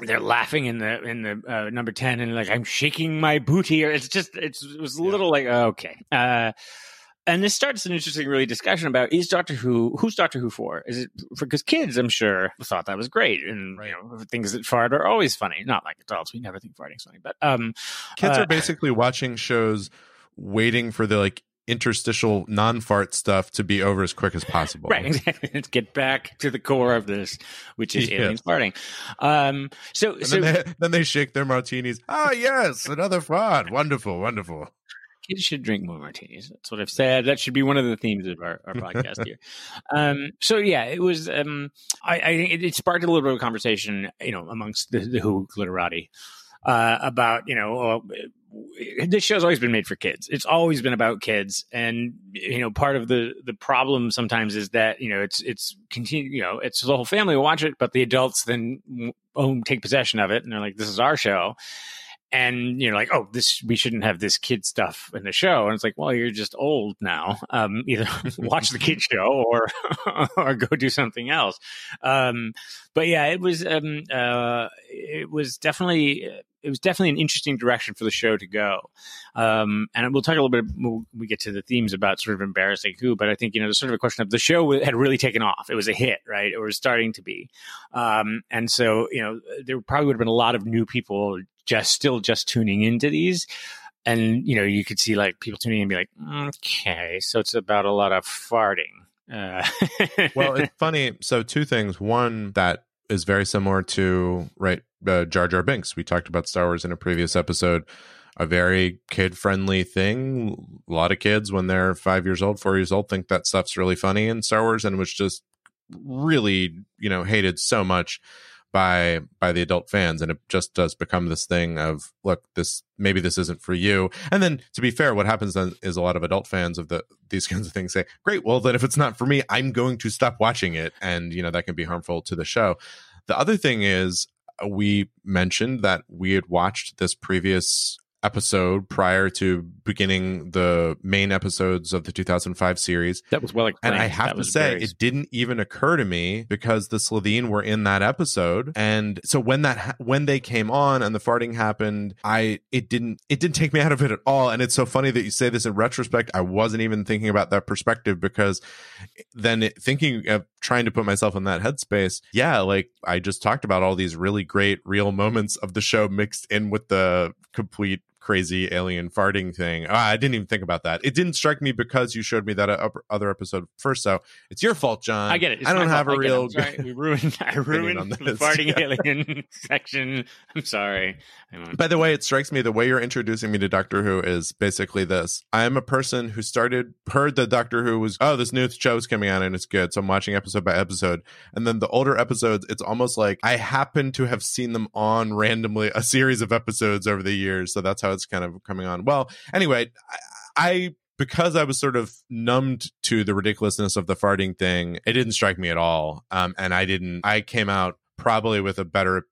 they're laughing in the in the uh, number 10 and like i'm shaking my booty or it's just it's, it was a little like oh, okay uh and this starts an interesting really discussion about is doctor who who's doctor who for is it for because kids i'm sure thought that was great and Right. you know things that fart are always funny not like adults we never think farting's funny but um Kids Uh, are basically watching shows, waiting for the like interstitial non-fart stuff to be over as quick as possible. Right, exactly. Let's get back to the core of this, which is Yes. aliens farting. Um, so, so then, they, then they shake their martinis. Ah, yes, another fart. Wonderful, wonderful. Kids should drink more martinis. That's what I've said. That should be one of the themes of our, our podcast here. Um, so yeah, it was. Um, I, I it, it sparked a little bit of conversation, you know, amongst the, the Who literati uh, about you know. Uh, this show's always been made for kids. It's always been about kids, and you know, part of the the problem sometimes is that you know it's it's continue. You know, it's the whole family will watch it, but the adults then own take possession of it, and they're like, "This is our show." And you're like, oh, this we shouldn't have this kid stuff in the show. And it's like, well, you're just old now. Um, either watch the kid show or or go do something else. Um, but yeah, it was um, uh, it was definitely it was definitely an interesting direction for the show to go. Um, and we'll talk a little bit when we get to the themes about sort of embarrassing who, but I think, you know, there's sort of a question of the show had really taken off. It was a hit, right? It was starting to be. Um, and so, you know, there probably would have been a lot of new people just still just tuning into these. And, you know, you could see like people tuning in and be like, okay, so it's about a lot of farting. Uh, Well, it's funny. So, two things. One that is very similar to right uh, Jar Jar Binks. We talked about Star Wars in a previous episode. A very kid friendly thing. A lot of kids, when they're five years old, four years old, think that stuff's really funny in Star Wars, and was just really, you know, hated so much by by the adult fans and it just does become this thing of look this maybe this isn't for you. And then to be fair what happens then is a lot of adult fans of the these kinds of things say great well then if it's not for me i'm going to stop watching it. And you know that can be harmful to the show. The other thing is we mentioned that we had watched this previous episode prior to beginning the main episodes of the 2005 series that was well explained. and I have That to say, very- it didn't even occur to me because the Slitheen were in that episode, and so when that ha- when they came on and the farting happened, I it didn't it didn't take me out of it at all. And it's so funny that you say this in retrospect. I wasn't even thinking about that perspective because then it, thinking of trying to put myself in that headspace, yeah, like I just talked about all these really great real moments of the show mixed in with the complete crazy alien farting thing. Ah, I didn't even think about that. It didn't strike me because you showed me that uh, other episode first. So it's your fault, John. I get it. It's I don't have fault. a I get it. real. Sorry. We ruined. I ruined the farting Yeah. alien section. I'm sorry. By the way, it strikes me the way you're introducing me to Doctor Who is basically this. I am a person who started heard that Doctor Who was oh this new show is coming out and it's good, so I'm watching episode by episode. And then the older episodes, it's almost like I happen to have seen them on randomly a series of episodes over the years, so that's how it's kind of coming on. Well, anyway, I, I because I was sort of numbed to the ridiculousness of the farting thing, it didn't strike me at all. Um, and I didn't. I came out probably with a better.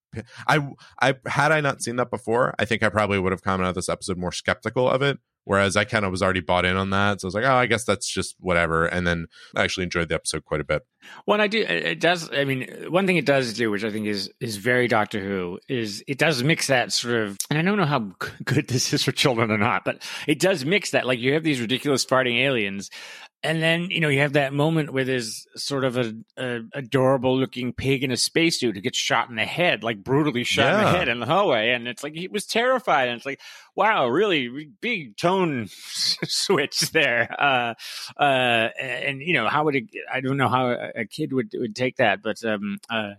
I I had I not seen that before, I think I probably would have come out of this episode more skeptical of it. Whereas I kind of was already bought in on that, so I was like, oh, I guess that's just whatever. And then I actually enjoyed the episode quite a bit. Well, I do. It does. I mean, one thing it does do, which I think is is very Doctor Who, is it does mix that sort of. And I don't know how good this is for children or not, but it does mix that. Like you have these ridiculous farting aliens, and then you know you have that moment where there's sort of a, a adorable looking pig in a spacesuit who gets shot in the head, like brutally shot in the head in the hallway, and it's like he was terrified, and it's like, wow, really big tone switch there. Uh, uh, and you know how would it, I don't know how a, kid would would take that, but um, uh,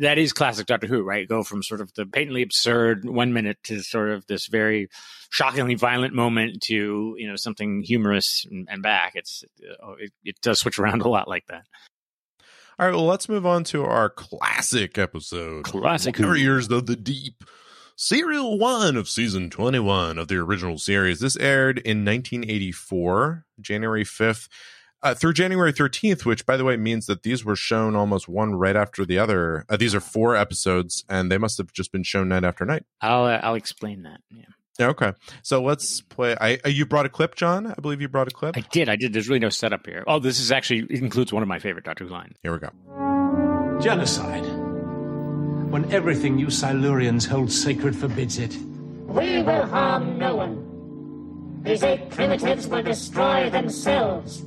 that is classic Doctor Who, right? Go from sort of the patently absurd one minute to sort of this very shockingly violent moment to you know something humorous and, and back. It's uh, it, it does switch around a lot like that. All right, well, let's move on to our classic episode. Classic Who. Warriors of the Deep. Serial one of season 21 of the original series. This aired in 1984, January 5th, uh, through January 13th, which, by the way, means that these were shown almost one right after the other. Uh, these are four episodes, and they must have just been shown night after night. I'll uh, I'll explain that. Yeah. Yeah, Okay, so let's play. I uh, you brought a clip, John. I believe you brought a clip. I did. I did. There's really no setup here. Oh, this is actually it includes one of my favorite Doctor Who lines. Here we go. Genocide. When everything you Silurians hold sacred forbids it. We will harm no one. These eight primitives will destroy themselves.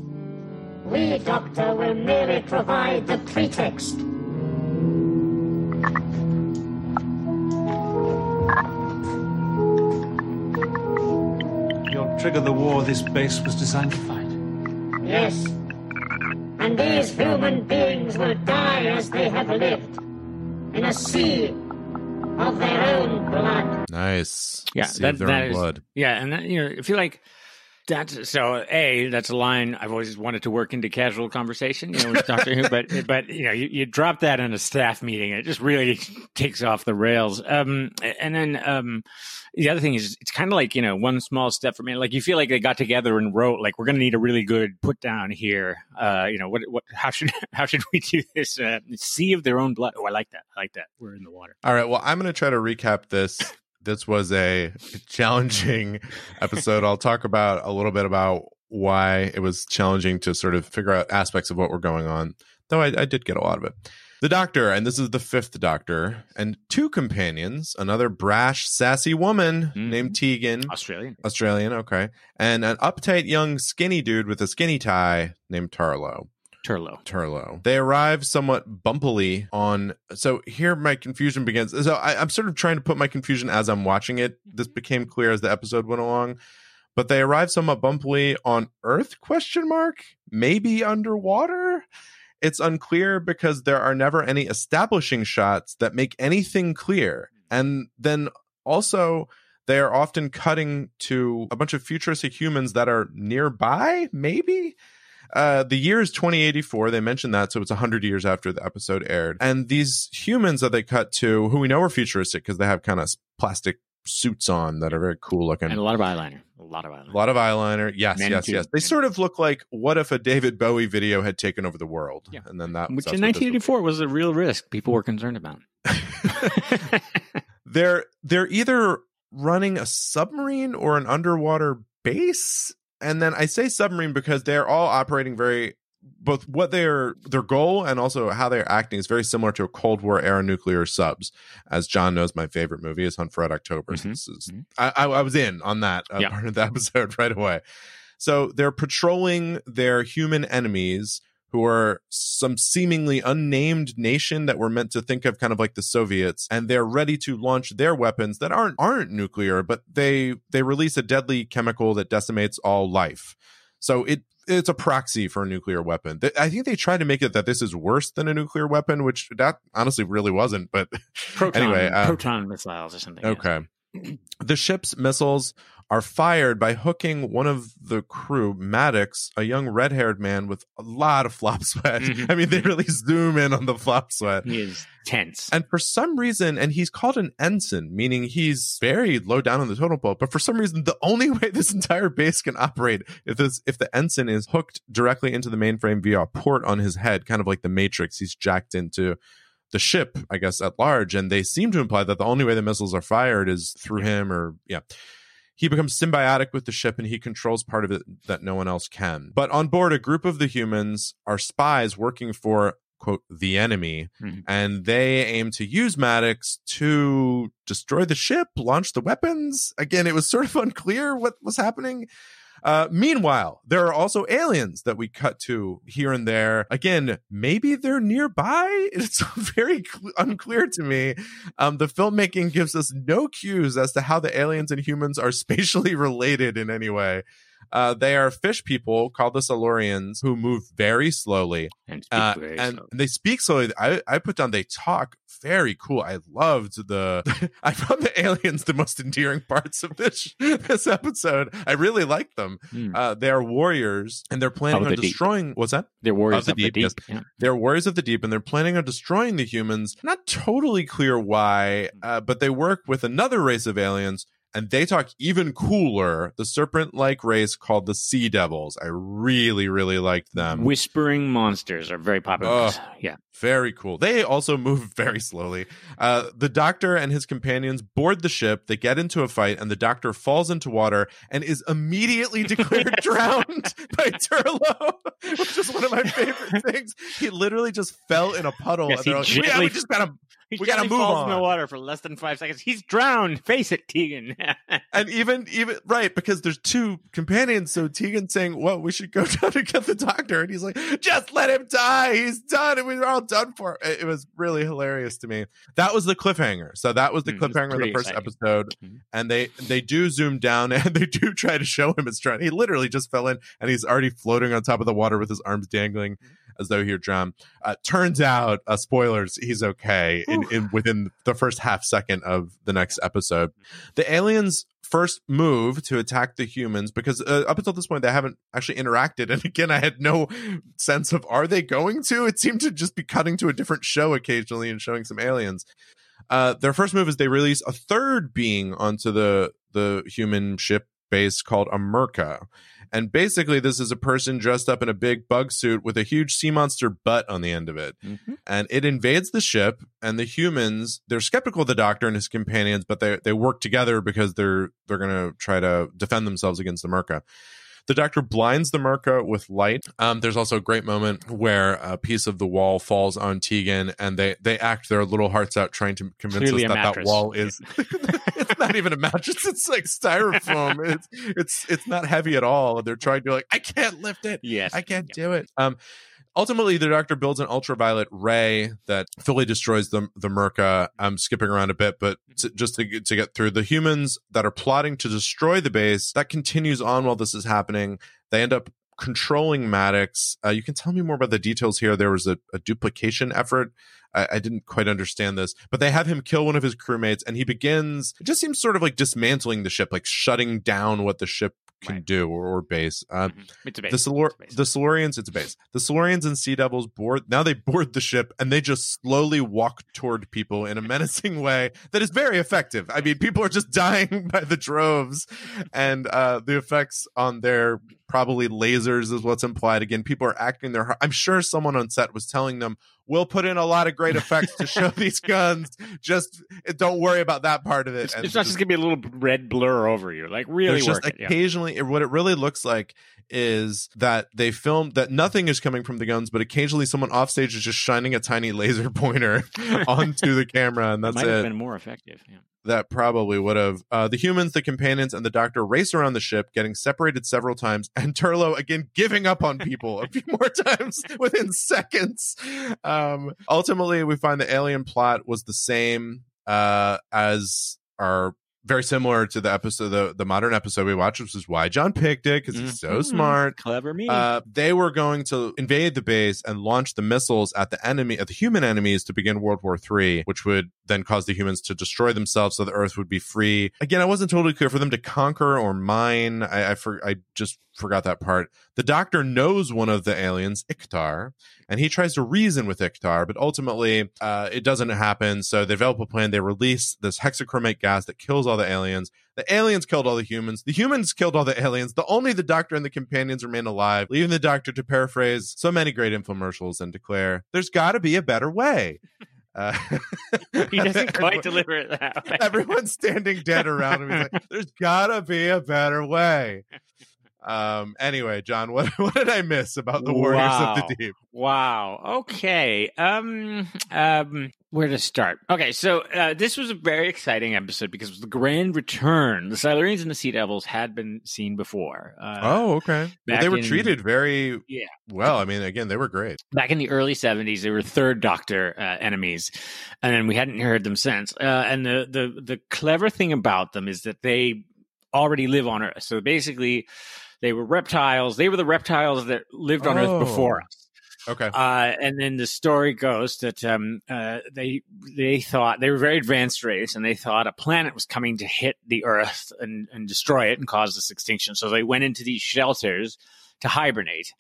We, Doctor, will merely provide the pretext. You'll trigger the war this base was designed to fight. Yes. And these human beings will die as they have lived. In a sea of their own blood. Nice. Yeah, See that, their that blood. Yeah, and that, you know, I feel like that's so. A, that's a line I've always wanted to work into casual conversation. You know, with Doctor Who, but but you know, you, you drop that in a staff meeting, it just really takes off the rails. Um, and then um, the other thing is, it's kind of like you know, one small step for me. Like you feel like they got together and wrote, like, we're going to need a really good put down here. Uh, you know, what what how should how should we do this? Uh, sea of their own blood. Oh, I like that. I like that. We're in the water. All right. Well, I'm going to try to recap this. This was a challenging episode. I'll talk about a little bit about why it was challenging to sort of figure out aspects of what were going on, though I, I did get a lot of it. The doctor, and this is the fifth doctor, and two companions, another brash, sassy woman Mhm. named Tegan, Australian. Australian, okay, and an uptight young skinny dude with a skinny tie named Tarlo. Turlough. Turlough. They arrive somewhat bumpily on. So here my confusion begins. So I, I'm sort of trying to put my confusion as I'm watching it. This became clear as the episode went along. But they arrive somewhat bumpily on Earth? Question mark. Maybe underwater. It's unclear because there are never any establishing shots that make anything clear. And then also they are often cutting to a bunch of futuristic humans that are nearby. Maybe. Uh, the year is 2084. They mentioned that, so it's 100 years after the episode aired. And these humans that they cut to, who we know are futuristic because they have kind of plastic suits on that are very cool looking. And a lot of eyeliner. A lot of eyeliner. A lot of eyeliner. Yes, Men yes, yes. They sort of look like what if a David Bowie video had taken over the world? Yeah. And then that Which in what this was. 1984 was a real risk people were concerned about. they're they're either running a submarine or an underwater base and then i say submarine because they're all operating very both what their their goal and also how they're acting is very similar to a cold war era nuclear subs as john knows my favorite movie is hunt for red october so Mhm, this is mhm. I, I i was in on that uh, Yeah. part of the episode right away so they're patrolling their human enemies who are some seemingly unnamed nation that we're meant to think of kind of like the Soviets and they're ready to launch their weapons that aren't aren't nuclear but they they release a deadly chemical that decimates all life. So it it's a proxy for a nuclear weapon. I think they tried to make it that this is worse than a nuclear weapon, which that honestly really wasn't. But Proton, anyway, uh, proton missiles or something. Okay. The ship's missiles are fired by hooking one of the crew, Maddox, a young red haired man with a lot of flop sweat. Mhm. I mean, they really zoom in on the flop sweat. He is tense. And for some reason, and he's called an ensign, meaning he's very low down on the totem pole. But for some reason, the only way this entire base can operate if this if the ensign is hooked directly into the mainframe via a port on his head, kind of like the Matrix. He's jacked into the ship, I guess, at large. And they seem to imply that the only way the missiles are fired is through him, or yeah. He becomes symbiotic with the ship and he controls part of it that no one else can. But on board, a group of the humans are spies working for quote the enemy Mhm. and they aim to use maddox to destroy the ship launch the weapons again it was sort of unclear what was happening uh, meanwhile, there are also aliens that we cut to here and there. Again, maybe they're nearby. It's very cl- unclear to me. Um, the filmmaking gives us no cues as to how the aliens and humans are spatially related in any way. Uh, they are fish people called the Silurians who move very slowly And speak uh, very and slow. they speak slowly. I, I put down they talk very cool. I loved the. I found the aliens the most endearing parts of this this episode. I really liked them. Hmm. Uh, they are warriors, and they're planning Of on the deep. destroying. What's that? They're warriors the of the deep, deep. yes. Yeah. They're warriors of the deep, and they're planning on destroying the humans. Not totally clear why, uh, but they work with another race of aliens. And they talk even cooler. The serpent-like race called the Sea Devils. I really, really liked them. Whispering monsters are very popular. Ugh. Yeah. Very cool. They also move very slowly. Uh, the doctor and his companions board the ship. They get into a fight, and the doctor falls into water and is immediately declared drowned by Turlough, which is one of my favorite things. He literally just fell in a puddle. Yes, and they're he like, yeah, we just gotta. We gotta gently move falls in the water for less than five seconds. He's drowned. Face it, Tegan. And even, even right because there's two companions. So Tegan's saying, "Well, we should go down to get the doctor," and he's like, "Just let him die. He's done, and we're all done for." It it was really hilarious to me. That was the cliffhanger. So that was the Mm, cliffhanger of the first exciting. episode. Mhm. And they they do zoom down and they do try to show him it's drowned. He literally just fell in and he's already floating on top of the water with his arms dangling Mm-hmm. As though he were drowned. Uh, turns out, uh, spoilers, he's okay in, in within the first half second of the next episode. The aliens first move to attack the humans because uh, up until this point they haven't actually interacted and again i had no sense of are they going to it seemed to just be cutting to a different show occasionally and showing some aliens uh, their first move is they release a third being onto the the human ship base called a Myrka. And basically, this is a person dressed up in a big bug suit with a huge sea monster butt on the end of it. Mhm. And it invades the ship, and the humans, they're skeptical of the doctor and his companions, but they, they work together because they're they're gonna try to defend themselves against the Myrka. The doctor blinds the Myrka with light. Um, there's also a great moment where a piece of the wall falls on Tegan, and they they act their little hearts out, trying to convince Clearly us that that wall is. it's not even a mattress; it's like styrofoam. it's it's it's not heavy at all. They're trying to like, I can't lift it. Yes. I can't do it. Um, ultimately, the doctor builds an ultraviolet ray that fully destroys the the Myrka. I'm skipping around a bit, but to, just to get, to get through the humans that are plotting to destroy the base, that continues on while this is happening. They end up controlling Maddox. Uh, you can tell me more about the details here. There was a, a duplication effort. I, I didn't quite understand this, but they have him kill one of his crewmates, and he begins. It just seems sort of like dismantling the ship, like shutting down what the ship can Right. do or, or base. Uh, Mhm. It's a base. the Silur- It's a base. the Silurians, it's a base. The Silurians and Sea Devils board now they board the ship and they just slowly walk toward people in a menacing way that is very effective. I mean, people are just dying by the droves, and uh, the effects on their probably lasers is what's implied. Again, people are acting their. heart- I'm sure someone on set was telling them, "We'll put in a lot of great effects to show these guns. Just eh, don't worry about that part of it." It's, it's not just gonna be a little red blur over you. Like really just it. Yeah. occasionally eh, what it really looks like is that they filmed that nothing is coming from the guns but occasionally someone offstage is just shining a tiny laser pointer onto the camera and that's It might have it been more effective. Yeah. That probably would have uh, the humans the companions and the doctor race around the ship getting separated several times and turlough again giving up on people a few more times within seconds. Um ultimately we find the alien plot was the same uh as our very similar to the episode the, the modern episode we watched which is why john picked it because he's so Mhm. smart Clever me. uh, they were going to invade the base and launch the missiles at the enemy, at the human enemies, to begin World War III, which would then cause the humans to destroy themselves, so the Earth would be free. Again, I wasn't totally clear for them to conquer or mine. I I, for, I just forgot that part. The Doctor knows one of the aliens, Icthar, and he tries to reason with Icthar, but ultimately uh, it doesn't happen. So they develop a plan. They release this hexachromite gas that kills all the aliens. The aliens killed all the humans. The humans killed all the aliens. The only the doctor and the companions remain alive, leaving the doctor to paraphrase so many great infomercials and declare, "There's got to be a better way." Uh, He doesn't quite deliver it that way. Everyone's standing dead around him. He's like, "There's gotta be a better way." Um. Anyway, John, what what did I miss about the Warriors of the Deep? Wow. Okay. Um. Um. Where to start? Okay. So uh, this was a very exciting episode because it was the grand return. The Silurians and the Sea Devils had been seen before. Uh, Oh, okay. Well, they were in- treated very Yeah. well. I mean, again, they were great. back in the early 70s they were third doctor uh, enemies and then we hadn't heard them since uh, and the, the the clever thing about them is that they already live on earth so basically they were reptiles they were the reptiles that lived on Oh. earth before us Okay. uh, and then the story goes that um, uh, they they thought they were a very advanced race, and they thought a planet was coming to hit the Earth and, and destroy it and cause this extinction. So they went into these shelters to hibernate.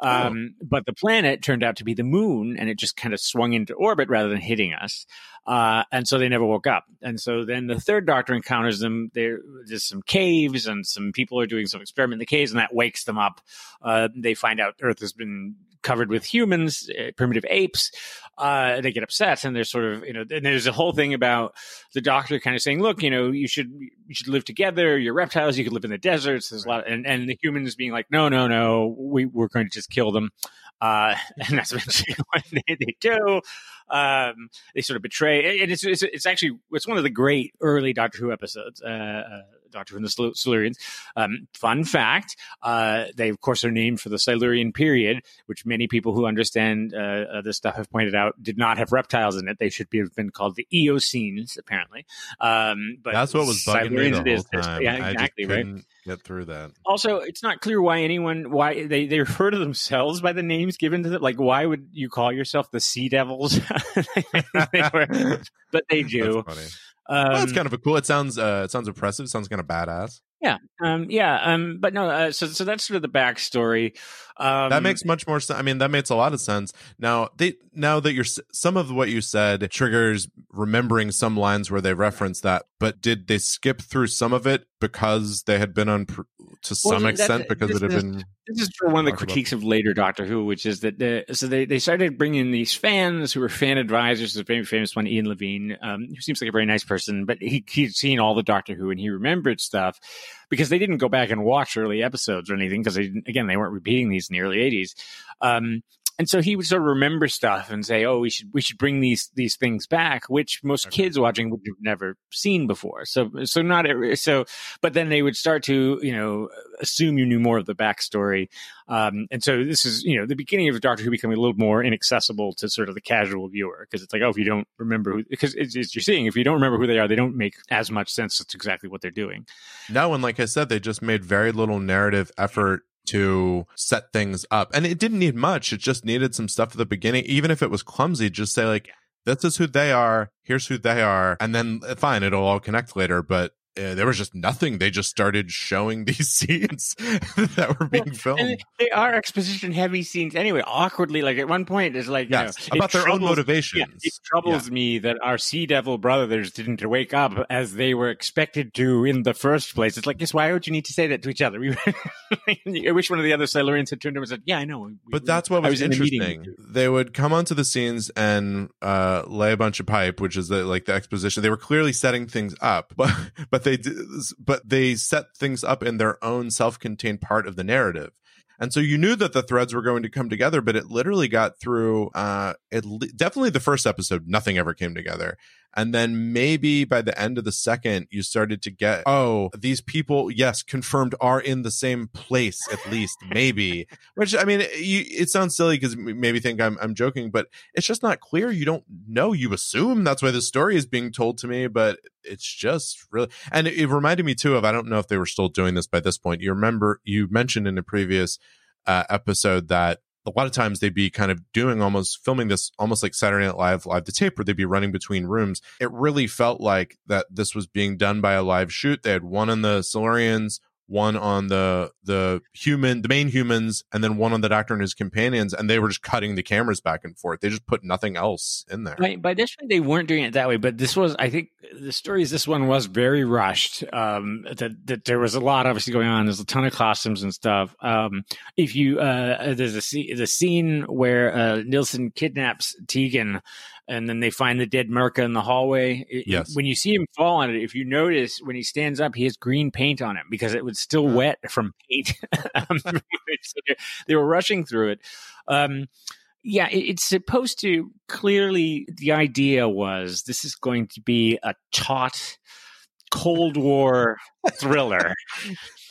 Um, But the planet turned out to be the moon, and it just kind of swung into orbit rather than hitting us. Uh, and so they never woke up. And so then the third Doctor encounters them. There, there's some caves, and some people are doing some experiment in the caves, and that wakes them up. Uh, they find out Earth has been covered with humans, uh, primitive apes. Uh, they get upset, and they're sort of, you know, and there's a whole thing about the Doctor kind of saying, "Look, you know, you should you should live together. You're reptiles. You could live in the deserts. There's a lot," and and the humans being like, "No, no, no. We we're going to just kill them." Uh, and that's eventually what they, they do. Um, they sort of betray. And it's, it's it's actually it's one of the great early Doctor Who episodes. Uh, uh, Doctor Who and the Silurians. Um, fun fact: uh, they of course are named for the Silurian period, which many people who understand uh, uh, this stuff have pointed out did not have reptiles in it. They should be have been called the Eocenes, apparently. Um, but That's what was bugging me Silurians the it whole is. Time. Yeah, exactly right get through that. also it's not clear why anyone why they, they refer to themselves by the names given to them like why would you call yourself the sea devils They were- but they do That's funny. Um, well, it's kind of a cool. It sounds. Uh, it sounds impressive. It sounds kind of badass. yeah um yeah um but no uh, so so that's sort of the backstory um that makes much more sense. I mean, that makes a lot of sense. Now, they now that you're some of what you said triggers remembering some lines where they reference that, but did they skip through some of it because they had been on pr- to Well, some extent because this it had is- been this is for one of the Talk about- critiques of later Doctor Who, which is that the, so they, they started bringing these fans who were fan advisors. There's a very famous one, Ian Levine, um, who seems like a very nice person, but he he'd seen all the Doctor Who and he remembered stuff because they didn't go back and watch early episodes or anything because they again they weren't repeating these in the early '80s. Um, and so he would sort of remember stuff and say, "Oh, we should we should bring these these things back," which most Okay. kids watching would have never seen before. So so not every- so, but then they would start to you know assume you knew more of the backstory, um, and so this is you know the beginning of Doctor Who becoming a little more inaccessible to sort of the casual viewer because it's like, oh, if you don't remember who, because it's, it's you're seeing if you don't remember who they are, they don't make as much sense. It's exactly what they're doing. no. And like I said, they just made very little narrative effort to set things up, and it didn't need much. It just needed some stuff at the beginning, even if it was clumsy. Just say like, "This is who they are. Here's who they are," and then fine, it'll all connect later. But uh, there was just nothing. They just started showing these scenes that were being filmed. And they are exposition heavy scenes anyway. Awkwardly, like at one point, it's like you yes, know, it about their own motivations. Yeah, it troubles me that our Sea Devil brothers didn't wake up as they were expected to in the first place. It's like, yes, why would you need to say that to each other? We I wish one of the other Silurians had turned to him and said, "Yeah, I know." we- But that's what was, in interesting. you." They would come onto the scenes and uh, lay a bunch of pipe, which is the, like the exposition. They were clearly setting things up, but but they but they set things up in their own self-contained part of the narrative. And so you knew that the threads were going to come together, but it literally got through. Uh, it definitely the first episode, nothing ever came together, and then maybe by the end of the second, you started to get, oh, these people, yes, confirmed are in the same place at least, maybe. Which I mean, you, it sounds silly because maybe think I'm I'm joking, but it's just not clear. You don't know. You assume that's why the story is being told to me, but it's just really. And it, it reminded me too of I don't know if they were still doing this by this point. You remember you mentioned in a previous uh, episode that a lot of times they'd be kind of doing almost filming this almost like Saturday Night Live live to tape where they'd be running between rooms. It really felt like that this was being done by a live shoot. They had one on the Silurians, one on the the human, the main humans, and then one on the Doctor and his companions, and they were just cutting the cameras back and forth. They just put nothing else in there. By, by this point, they weren't doing it that way, but this was, I think, the stories. This one was very rushed. Um, that that there was a lot obviously going on. There's a ton of costumes and stuff. Um, if you uh, there's a the scene where uh, Nilson kidnaps Tegan and then they find the dead Myrka in the hallway. It- Yes. When you see him fall on it, if you notice when he stands up, he has green paint on him because it was still wet from paint. Um, they, were rushing through it. Um, yeah, it, it's supposed to clearly. The idea was this is going to be a taut Cold War thriller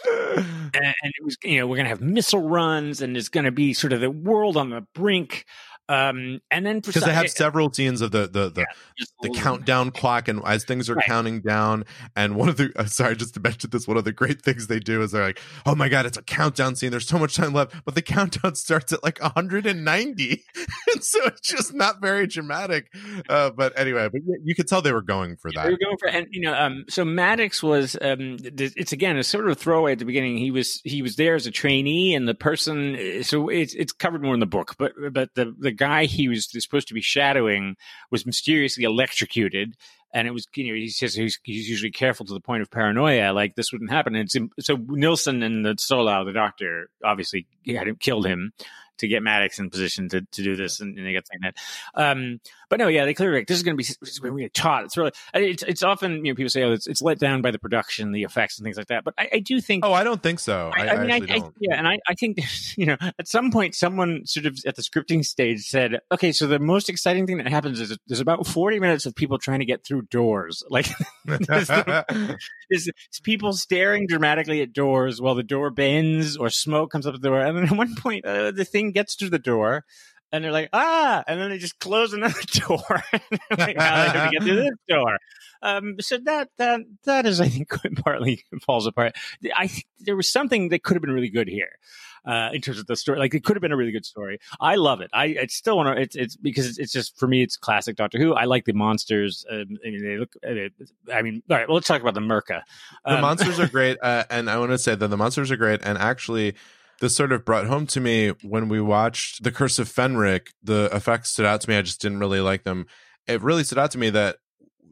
and, and it was you know we're gonna have missile runs and it's gonna be sort of the world on the brink um and then because they have several scenes of the the the, just the countdown clock and as things are Right. counting down and one of the uh, sorry just to mention this one of the great things they do is they're like oh my god it's a countdown scene. There's so much time left. But the countdown starts at like 190 and so it's just not very dramatic uh, but anyway but you, you could tell they were going for that were going for, and you know, um, so Maddox was. Um, it's again a sort of throwaway at the beginning. He was he was there as a trainee, and the person. So it's it's covered more in the book, but but the the guy he was supposed to be shadowing was mysteriously electrocuted, and it was you know he says he's, he's usually careful to the point of paranoia, like this wouldn't happen. And so Nilson and the Solow, the doctor, obviously had killed him to get Maddox in position to, to do this, and, and they got saying that. Um, but no, yeah, they clearly like, this is going to be this is going to be a taut. It's really it's it's often you know people say oh it's it's let down by the production, the effects, and things like that. But I, I do think oh i don't think so i, I, I mean, I, actually I, don't yeah, and I, I think you know, at some point, someone sort of at the scripting stage said, "Okay, so the most exciting thing that happens is there's about 40 minutes of people trying to get through doors, like there's, the- there's- there's people staring dramatically at doors while the door bends or smoke comes up the door, and then at one point, uh, the thing gets to the door." And they're like, ah, and then they just close another door. like, how they get through this door? Um, so that that that is, I think, partly falls apart. I think there was something that could have been really good here. Uh, in terms of the story, like it could have been a really good story. I love it. I it's still want to. It's it's because it's, just for me. It's classic Doctor Who. I like the monsters. Um, I mean, they look. uh, I mean, all right. Well, let's talk about the Myrka. the Um, monsters are great uh, and i want to say that the monsters are great and actually this sort of brought home to me when we watched the curse of fenric the effects stood out to me. I just didn't really like them. It really stood out to me that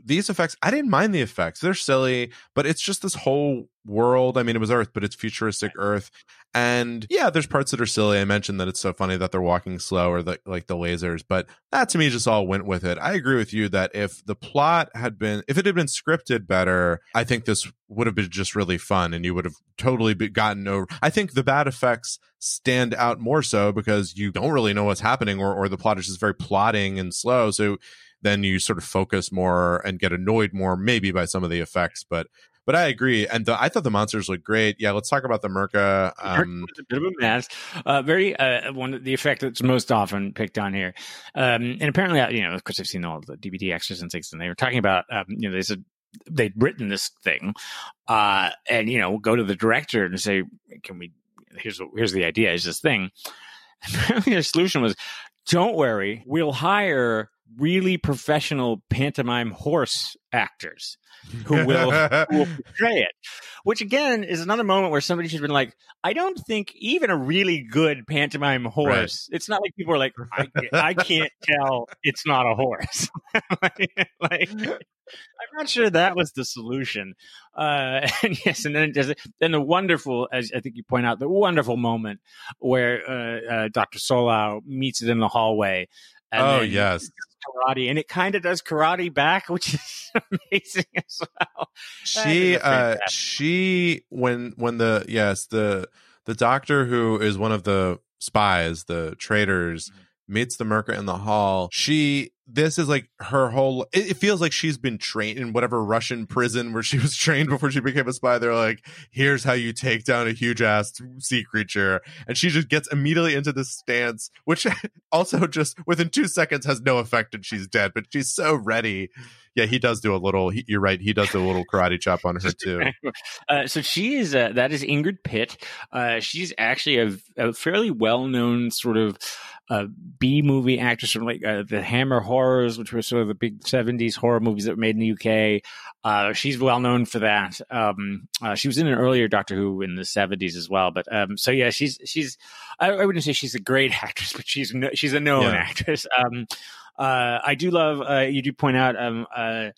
these effects i didn't mind the effects. They're silly but it's just this whole world. I mean it was earth but it's futuristic earth. And yeah there's parts that are silly. I mentioned that it's so funny that they're walking slow or the, like the lasers but that to me just all went with it. I agree with you that if the plot had been if it had been scripted better i think this would have been just really fun and you would have totally be, gotten over i think the bad effects stand out more so because you don't really know what's happening or, or the plot is just very plotting and slow. So then you sort of focus more and get annoyed more maybe by some of the effects but but I agree, and the, I thought the monsters looked great. Yeah, let's talk about the Myrka. Um, it's a bit of a mess. Uh, very uh, one of the effect that's most often picked on here, um, and apparently, uh, you know, of course, I've seen all the DVD extras and things, and they were talking about, um, you know, they said they'd written this thing, uh, and you know, go to the director and say, "Can we?" Here's what, here's the idea: is this thing. Apparently, the solution was, "Don't worry, we'll hire." Really professional pantomime horse actors who will who will portray it. Which again is another moment where somebody should have been like, I don't think even a really good pantomime horse. It's not like people are like, I, I can't tell it's not a horse. like, like, I'm not sure that was the solution. Uh, and yes, and then then the wonderful, as I think you point out, the wonderful moment where uh, uh, Dr. Solow meets it in the hallway. And oh yes, karate, and it kind of does karate back, which is amazing as well. she uh she when when the yes the the doctor who is one of the spies the traitors Mm-hmm. Meets the myrka in the hall she this is like her whole it, it feels like she's been trained in whatever russian prison where she was trained before she became a spy. They're like here's how you take down a huge ass sea creature. And she just gets immediately into this stance which also just within two seconds has no effect and she's dead but she's so ready. Yeah he does do a little he, you're right he does do a little karate chop on her too. Uh, so she is uh, that is Ingrid Pitt. Uh, she's actually a, a fairly well known sort of uh, B movie actress from like uh, the Hammer Horrors, which were sort of the big seventies horror movies that were made in the UK. Uh, she's well known for that. Um, uh, she was in an earlier Doctor Who in the seventies as well. But um, so yeah, she's she's I, I wouldn't say she's a great actress, but she's no, she's a known Yeah. actress. Um, uh, I do love uh, you do point out um, uh,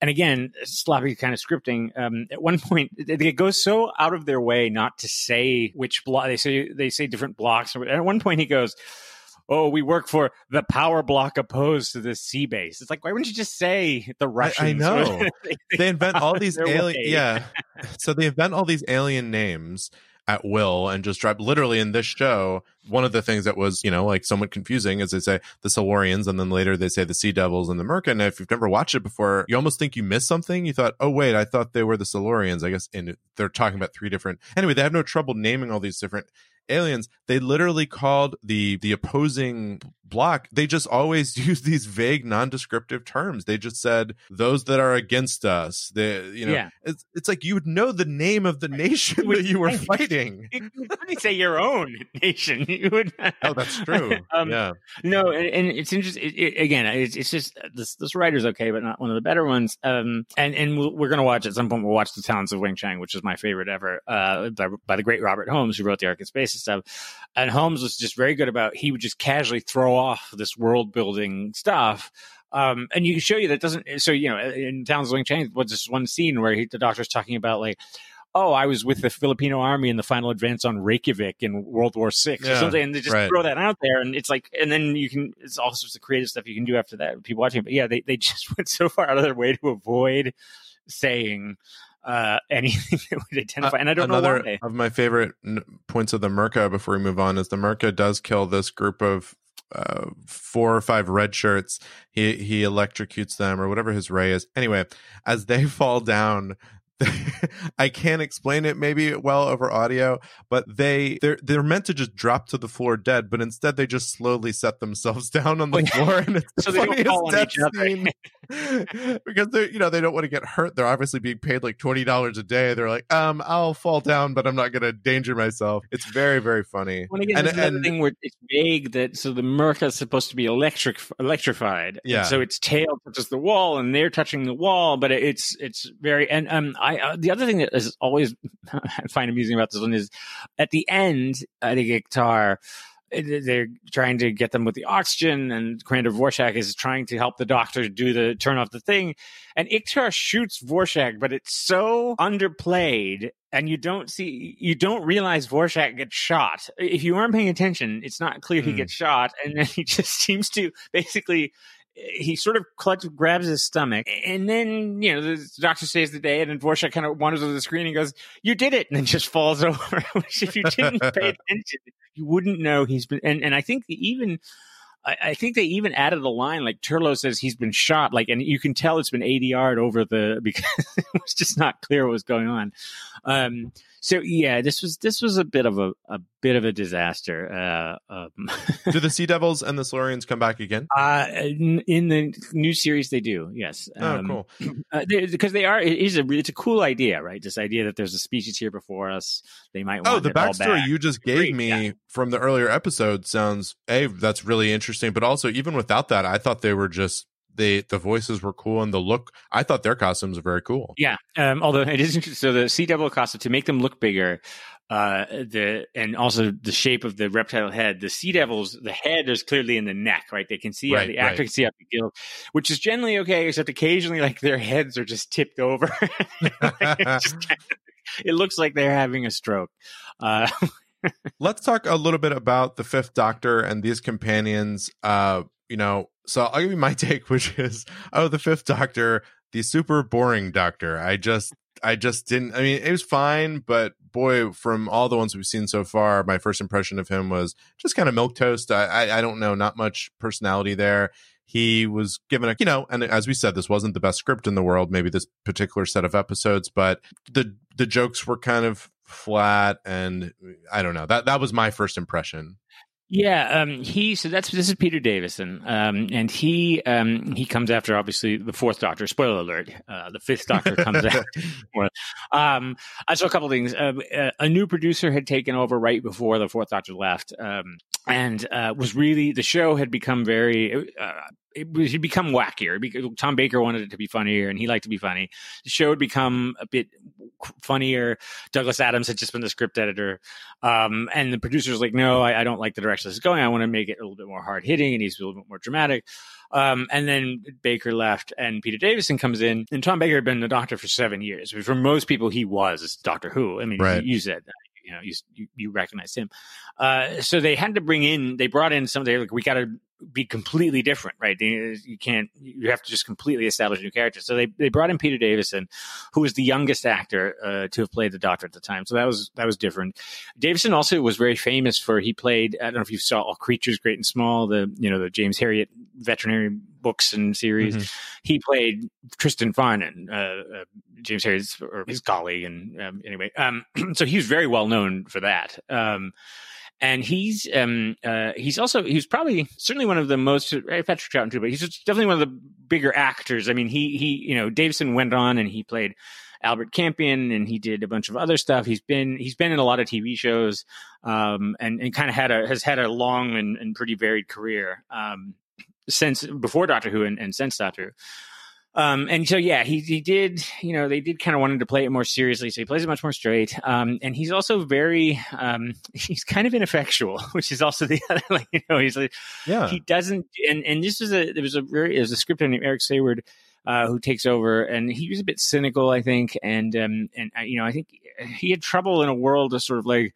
and again, sloppy kind of scripting. Um, at one point, it, it goes so out of their way not to say which block they say. They say different blocks. And at one point, he goes, oh, we work for the power block opposed to the sea base. It's like, why wouldn't you just say the I, Russians? I know. they invent all these alien. Yeah. So they invent all these alien names at will and just drop literally in this show. One of the things that was, you know, like somewhat confusing is they say the Silurians and then later they say the Sea Devils and the Myrka. And if you've never watched it before, you almost think you missed something. You thought, oh, wait, I thought they were the Silurians. I guess and they're talking about three different. Anyway, they have no trouble naming all these different aliens they literally called the the opposing block they just always use these vague non-descriptive terms they just said those that are against us they you know Yeah. it's, it's like you would know the name of the nation would that you were fighting You couldn't say your own nation. You would. oh that's true Um, yeah No, and, and it's interesting. It, it- again, it's, it's just uh, this this writer's okay, but not one of the better ones. Um, and and we'll, we're gonna watch at some point. We'll watch the Talons of Weng-Chiang, which is my favorite ever, uh, by, by the great Robert Holmes, who wrote the Ark in Space and stuff. And Holmes was just very good about. He would just casually throw off this world building stuff. Um, and you can show you that doesn't. So you know, in of Weng-Chiang, was this one scene where he, the doctor's talking about like. Oh, I was with the Filipino army in the final advance on Reykjavik in World War Six or something, and they just right. throw that out there, and it's like, and then you can, it's all sorts of creative stuff you can do after that. People watching, but yeah, they they just went so far out of their way to avoid saying uh, anything that would identify, and I don't Another know why. of my favorite n- points of the Myrka before we move on is the Myrka does kill this group of uh, four or five red shirts. He he electrocutes them or whatever his ray is. Anyway, as they fall down. I can't explain it maybe well over audio, but they they're they're meant to just drop to the floor dead, but instead they just slowly set themselves down on the Oh, floor, and it's the So don't funniest death each other. scene because they're you know they don't want to get hurt. They're obviously being paid like twenty dollars a day. They're like, um, I'll fall down, but I'm not going to danger myself. It's very very funny. Again, and- and- thing where it's vague that so the Myrka is supposed to be electric electrified. Yeah. so its tail touches the wall, and they're touching the wall, but it's it's very and um I uh, the other thing that is always I find amusing about this one is at the end I think guitar. They're trying to get them with the oxygen, and Commander Vorshak is trying to help the doctor do the turn off the thing. And Icthar shoots Vorshak, but it's so underplayed, and you don't see, you don't realize Vorshak gets shot. If you aren't paying attention, it's not clear he Hmm. gets shot, and then he just seems to basically. He sort of clutch, grabs his stomach, and then you know the doctor saves the day, and then Vorshak kind of wanders over the screen and goes, "You did it," and then just falls over. Which, if you didn't pay attention, you wouldn't know he's been. And and I think even I, I think they even added a line like Turlough says he's been shot, like, and you can tell it's been ADR'd over the because it was just not clear what was going on. Um, so yeah, this was this was a bit of a a bit of a disaster. Uh, um, Do the Sea Devils and the Silurians come back again? uh, in in the new series, they do yes. Oh, Um, cool. uh, they- because they are. It is a. It's a cool idea, right? This idea that there's a species here before us. They might. Want Oh, the backstory back. you just gave Agreed, me yeah. from the earlier episode sounds a that's really interesting, but also even without that, I thought they were just they the voices were cool and the look. I thought their costumes were very cool. Yeah. Um, although it is interesting. So the Sea Devil costume to make them look bigger, uh, the and also the shape of the reptile head. The Sea Devils, the head is clearly in the neck, right? They can see Right, the actor right. can see out the gill, which is generally okay, except occasionally like their heads are just tipped over. Just it looks like they're having a stroke. Uh, Let's talk a little bit about the Fifth Doctor and these companions. Uh, you know, so I'll give you my take, which is, oh, the Fifth Doctor, the super boring Doctor. I just, I just didn't. I mean, it was fine, but boy, from all the ones we've seen so far, my first impression of him was just kind of milk toast. I, I, I don't know, not much personality there. He was given a, you know, and as we said, this wasn't the best script in the world. Maybe this particular set of episodes, but the the jokes were kind of flat, and I don't know. That that was my first impression. Yeah, um, he so that's this is Peter Davison, um, and he um, he comes after obviously the fourth Doctor. Spoiler alert: uh, the fifth Doctor comes after. Um, I saw a couple things. Uh, uh, a new producer had taken over right before the fourth Doctor left, um, and uh, was really the show had become very. It had become wackier because Tom Baker wanted it to be funnier, and he liked to be funny. The show had become a bit funnier. Douglas Adams had just been the script editor, um, and the producer's like, "No, I, I don't like the direction this is going. I want to make it a little bit more hard hitting. It needs to be a little bit more dramatic." Um, and then Baker left, and Peter Davison comes in. And Tom Baker had been the Doctor for seven years. For most people, he was Doctor Who. I mean, Right. you said you know you you, recognize him. Uh, so they had to bring in they brought in somebody like we got to be completely different, right? You can't, you have to just completely establish a new character. So they, they brought in Peter Davison, who was the youngest actor uh, to have played the Doctor at the time. So that was that was different. Davison also was very famous for he played. I don't know if you saw All Creatures Great and Small, the you know the James Herriot veterinary books and series. Mm-hmm. He played Tristan Farnon, uh, uh, James Herriot's or his colleague, and um, anyway, um, so he was very well known for that. Um, and he's um uh he's also he's probably certainly one of the most uh, Patrick Troughton too, but he's definitely one of the bigger actors. I mean, he he you know Davison went on and he played Albert Campion and he did a bunch of other stuff. He's been he's been in a lot of TV shows um and and kind of had a has had a long and, and pretty varied career um since before Doctor Who and, and since Doctor Who. Um, and so, yeah, he, he did, you know, they did kind of wanted to play it more seriously. So he plays it much more straight. Um, and he's also very, um, he's kind of ineffectual, which is also the other, like, you know, he's like, yeah, he doesn't, and, and this was a, there was a very, there's a scripter named Eric Saward, uh, who takes over and he was a bit cynical, I think. And, um, and, uh, you know, I think he had trouble in a world of sort of like,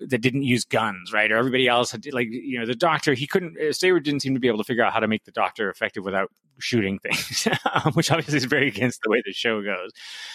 that didn't use guns, right? Or everybody else had like you know the doctor. He couldn't. Uh, Saward didn't seem to be able to figure out how to make the doctor effective without shooting things, which obviously is very against the way the show goes.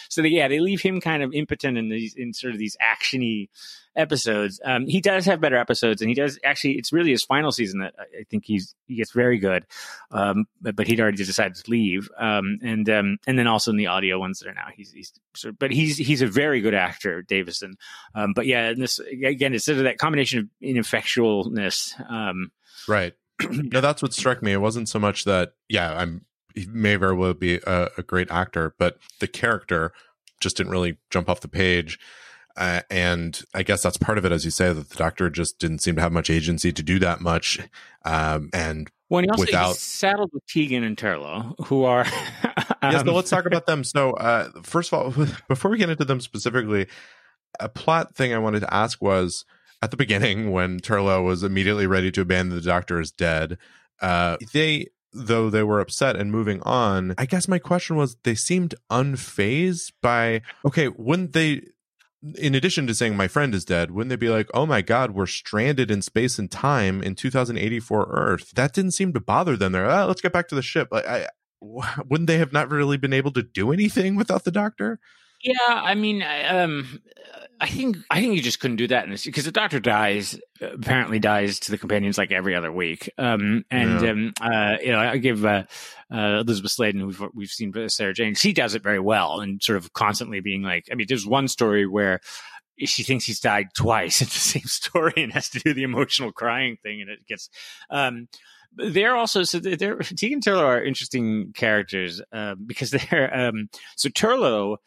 So they, yeah, they leave him kind of impotent in these in sort of these actiony episodes. Um, he does have better episodes, and he does actually. It's really his final season that I think he's he gets very good. Um, but, but, he'd already decided to leave, um, and um, and then also in the audio ones that are now he's he's sort of, but he's he's a very good actor, Davison. Um, but yeah, and this again, it's sort of that combination of ineffectualness. Um, right. no, that's what struck me. It wasn't so much that yeah, I'm he may very well be a, a great actor, but the character just didn't really jump off the page. Uh, and I guess that's part of it, as you say, that the doctor just didn't seem to have much agency to do that much. Um, and when he also without saddled with Tegan and Turlough, who are um... yes, but let's talk about them. So, uh, first of all, before we get into them specifically, a plot thing I wanted to ask was at the beginning when Turlough was immediately ready to abandon the doctor as dead. Uh, they though they were upset and moving on i guess my question was they seemed unfazed by okay wouldn't they in addition to saying my friend is dead, wouldn't they be like, oh my God, we're stranded in space and time in 2084 Earth? That didn't seem to bother them. There, oh, ah, let's get back to the ship. Like, I, wouldn't they have not really been able to do anything without the doctor? Yeah, I mean, um, I think I think you just couldn't do that because the doctor dies apparently dies to the companions like every other week. Um, and yeah. um, uh, you know, I give uh, uh, Elizabeth Sladen, we've we've seen Sarah Jane, she does it very well, and sort of constantly being like, I mean, there's one story where she thinks he's died twice in the same story and has to do the emotional crying thing, and it gets. Um, they're also so they're Tegan and Turlough are interesting characters uh, because they're um, so Turlough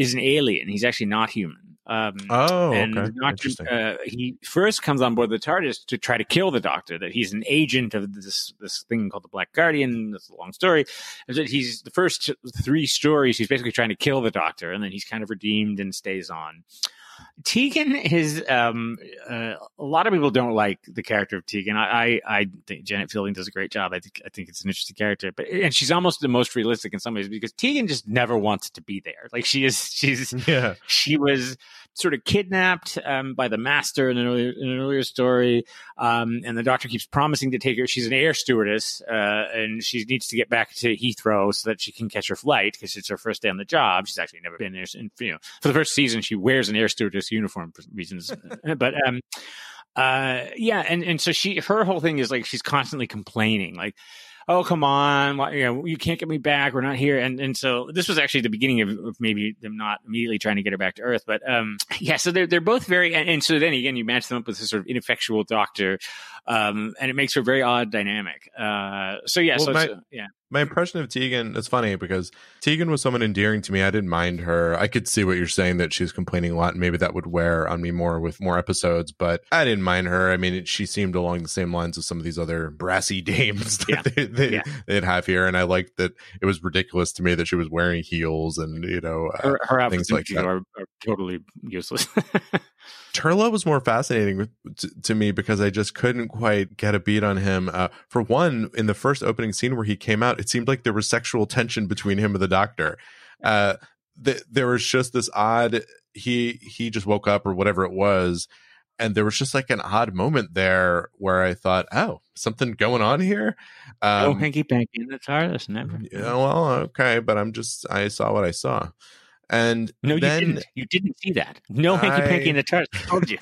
is an alien. He's actually not human. Um, oh, and okay. Doctor, uh, he first comes on board the TARDIS to try to kill the Doctor. That he's an agent of this this thing called the Black Guardian. That's a long story. He's the first three stories. He's basically trying to kill the Doctor, and then he's kind of redeemed and stays on. Tegan is um, uh, a lot of people don't like the character of Tegan. I, I, I think Janet Fielding does a great job. I think I think it's an interesting character, but and she's almost the most realistic in some ways because Tegan just never wants to be there. Like she is, she's yeah. She was sort of kidnapped um, by the master in an earlier, in an earlier story, um, and the doctor keeps promising to take her. She's an air stewardess, uh, and she needs to get back to Heathrow so that she can catch her flight because it's her first day on the job. She's actually never been there. And, you know, for the first season, she wears an air stewardess uniform for reasons, but um, uh, yeah, and and so she her whole thing is like she's constantly complaining, like oh come on why, you know you can't get me back we're not here. And and so this was actually the beginning of, of, maybe them not immediately trying to get her back to earth but um yeah so they're, they're both very and, and so then again you match them up with this sort of ineffectual doctor um and it makes for a very odd dynamic. Uh so yeah well, so my, yeah my impression of Tegan it's funny because Tegan was someone endearing to me. I didn't mind her. I could see what you're saying that she's complaining a lot and maybe that would wear on me more with more episodes, but I didn't mind her. I mean, it, she seemed along the same lines of some of these other brassy dames that yeah. they, they, yeah. they'd have here. And I liked that it was ridiculous to me that she was wearing heels and, you know, uh, her, her things like that. Are, are totally useless. Turlough was more fascinating to, to, me because I just couldn't quite get a beat on him. Uh, for one, in the first opening scene where he came out, it seemed like there was sexual tension between him and the doctor. Uh, th- there was just this odd he he just woke up or whatever it was and there was just like an odd moment there where I thought, oh, something going on here. oh, Um, hanky panky the TARDIS, never. yeah, well, okay, but I'm just I saw what I saw, and No, you then didn't. You didn't see that. No hanky panky in the TARDIS. I told you.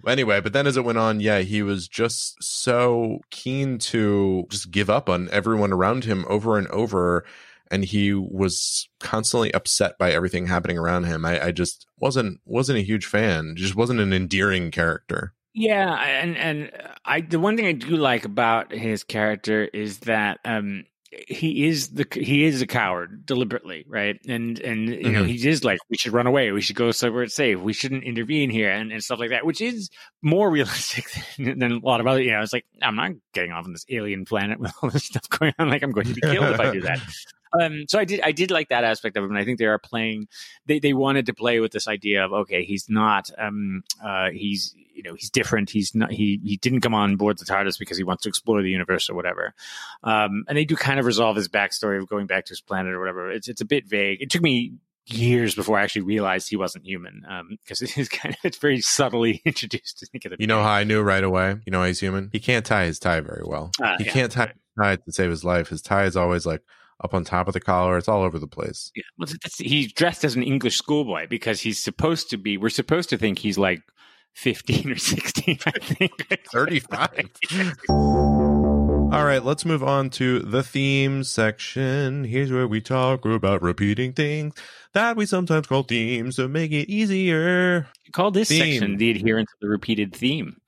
anyway, but then as it went on, yeah, he was just so keen to just give up on everyone around him over and over. And he was constantly upset by everything happening around him. I, I just wasn't wasn't a huge fan. Just wasn't an endearing character. Yeah, and and I the one thing I do like about his character is that um he is the he is a coward deliberately, right? And and you know Mhm. he is like we should run away, we should go somewhere it's safe, we shouldn't intervene here, and, and stuff like that, which is more realistic than, than a lot of other. You know, it's like I'm not getting off on this alien planet with all this stuff going on. Like I'm going to be killed if I do that. Um, so I did I did like that aspect of him. and I think they are playing. They they wanted to play with this idea of okay, he's not um uh he's you know he's different. He's not he he didn't come on board the TARDIS because he wants to explore the universe or whatever. Um, and they do kind of resolve his backstory of going back to his planet or whatever. It's it's a bit vague. It took me years before I actually realized he wasn't human because it is kind of it's very subtly introduced. I think at the You know how I knew right away? You know he's human? He can't tie his tie very well. Ah, he yeah. can't tie his tie to save his life. His tie is always like up on top of the collar. It's all over the place. Yeah, well, he's dressed as an English schoolboy because he's supposed to be. We're supposed to think he's like fifteen or sixteen. I think 35. All right, let's move on to the theme section. Here's where we talk about repeating things that we sometimes call themes to make it easier. Call this Theme. section the adherence of the repeated theme.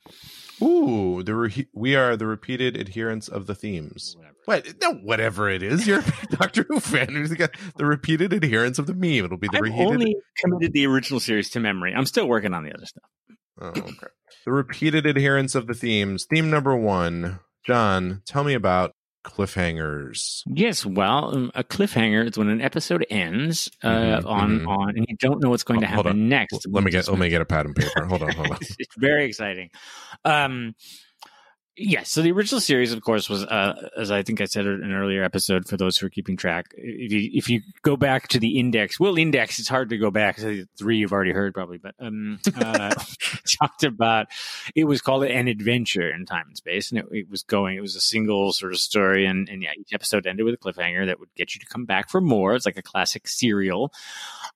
Ooh, the re- we are the repeated adherents of the themes. What? No, whatever it is. You're a Doctor Who fan. Who's got the repeated adherence of the meme. It'll be the I've repeated. only committed the original series to memory. I'm still working on the other stuff. Oh, okay. The repeated adherence of the themes. Theme number one. John, tell me about cliffhangers. Yes, well, um, a cliffhanger is when an episode ends uh, Mhm, on mhm. on, and you don't know what's going to happen next. Let me get let me get a pad and paper. Hold on, hold on. it's very exciting. Um, yes, so the original series, of course, was uh, as I think I said in an earlier episode. For those who are keeping track, if you if you go back to the index, well, index it's hard to go back. Three you've already heard probably, but um, uh, talked about it was called an adventure in time and space, and it, it was going. It was a single sort of story, and and yeah, each episode ended with a cliffhanger that would get you to come back for more. It's like a classic serial.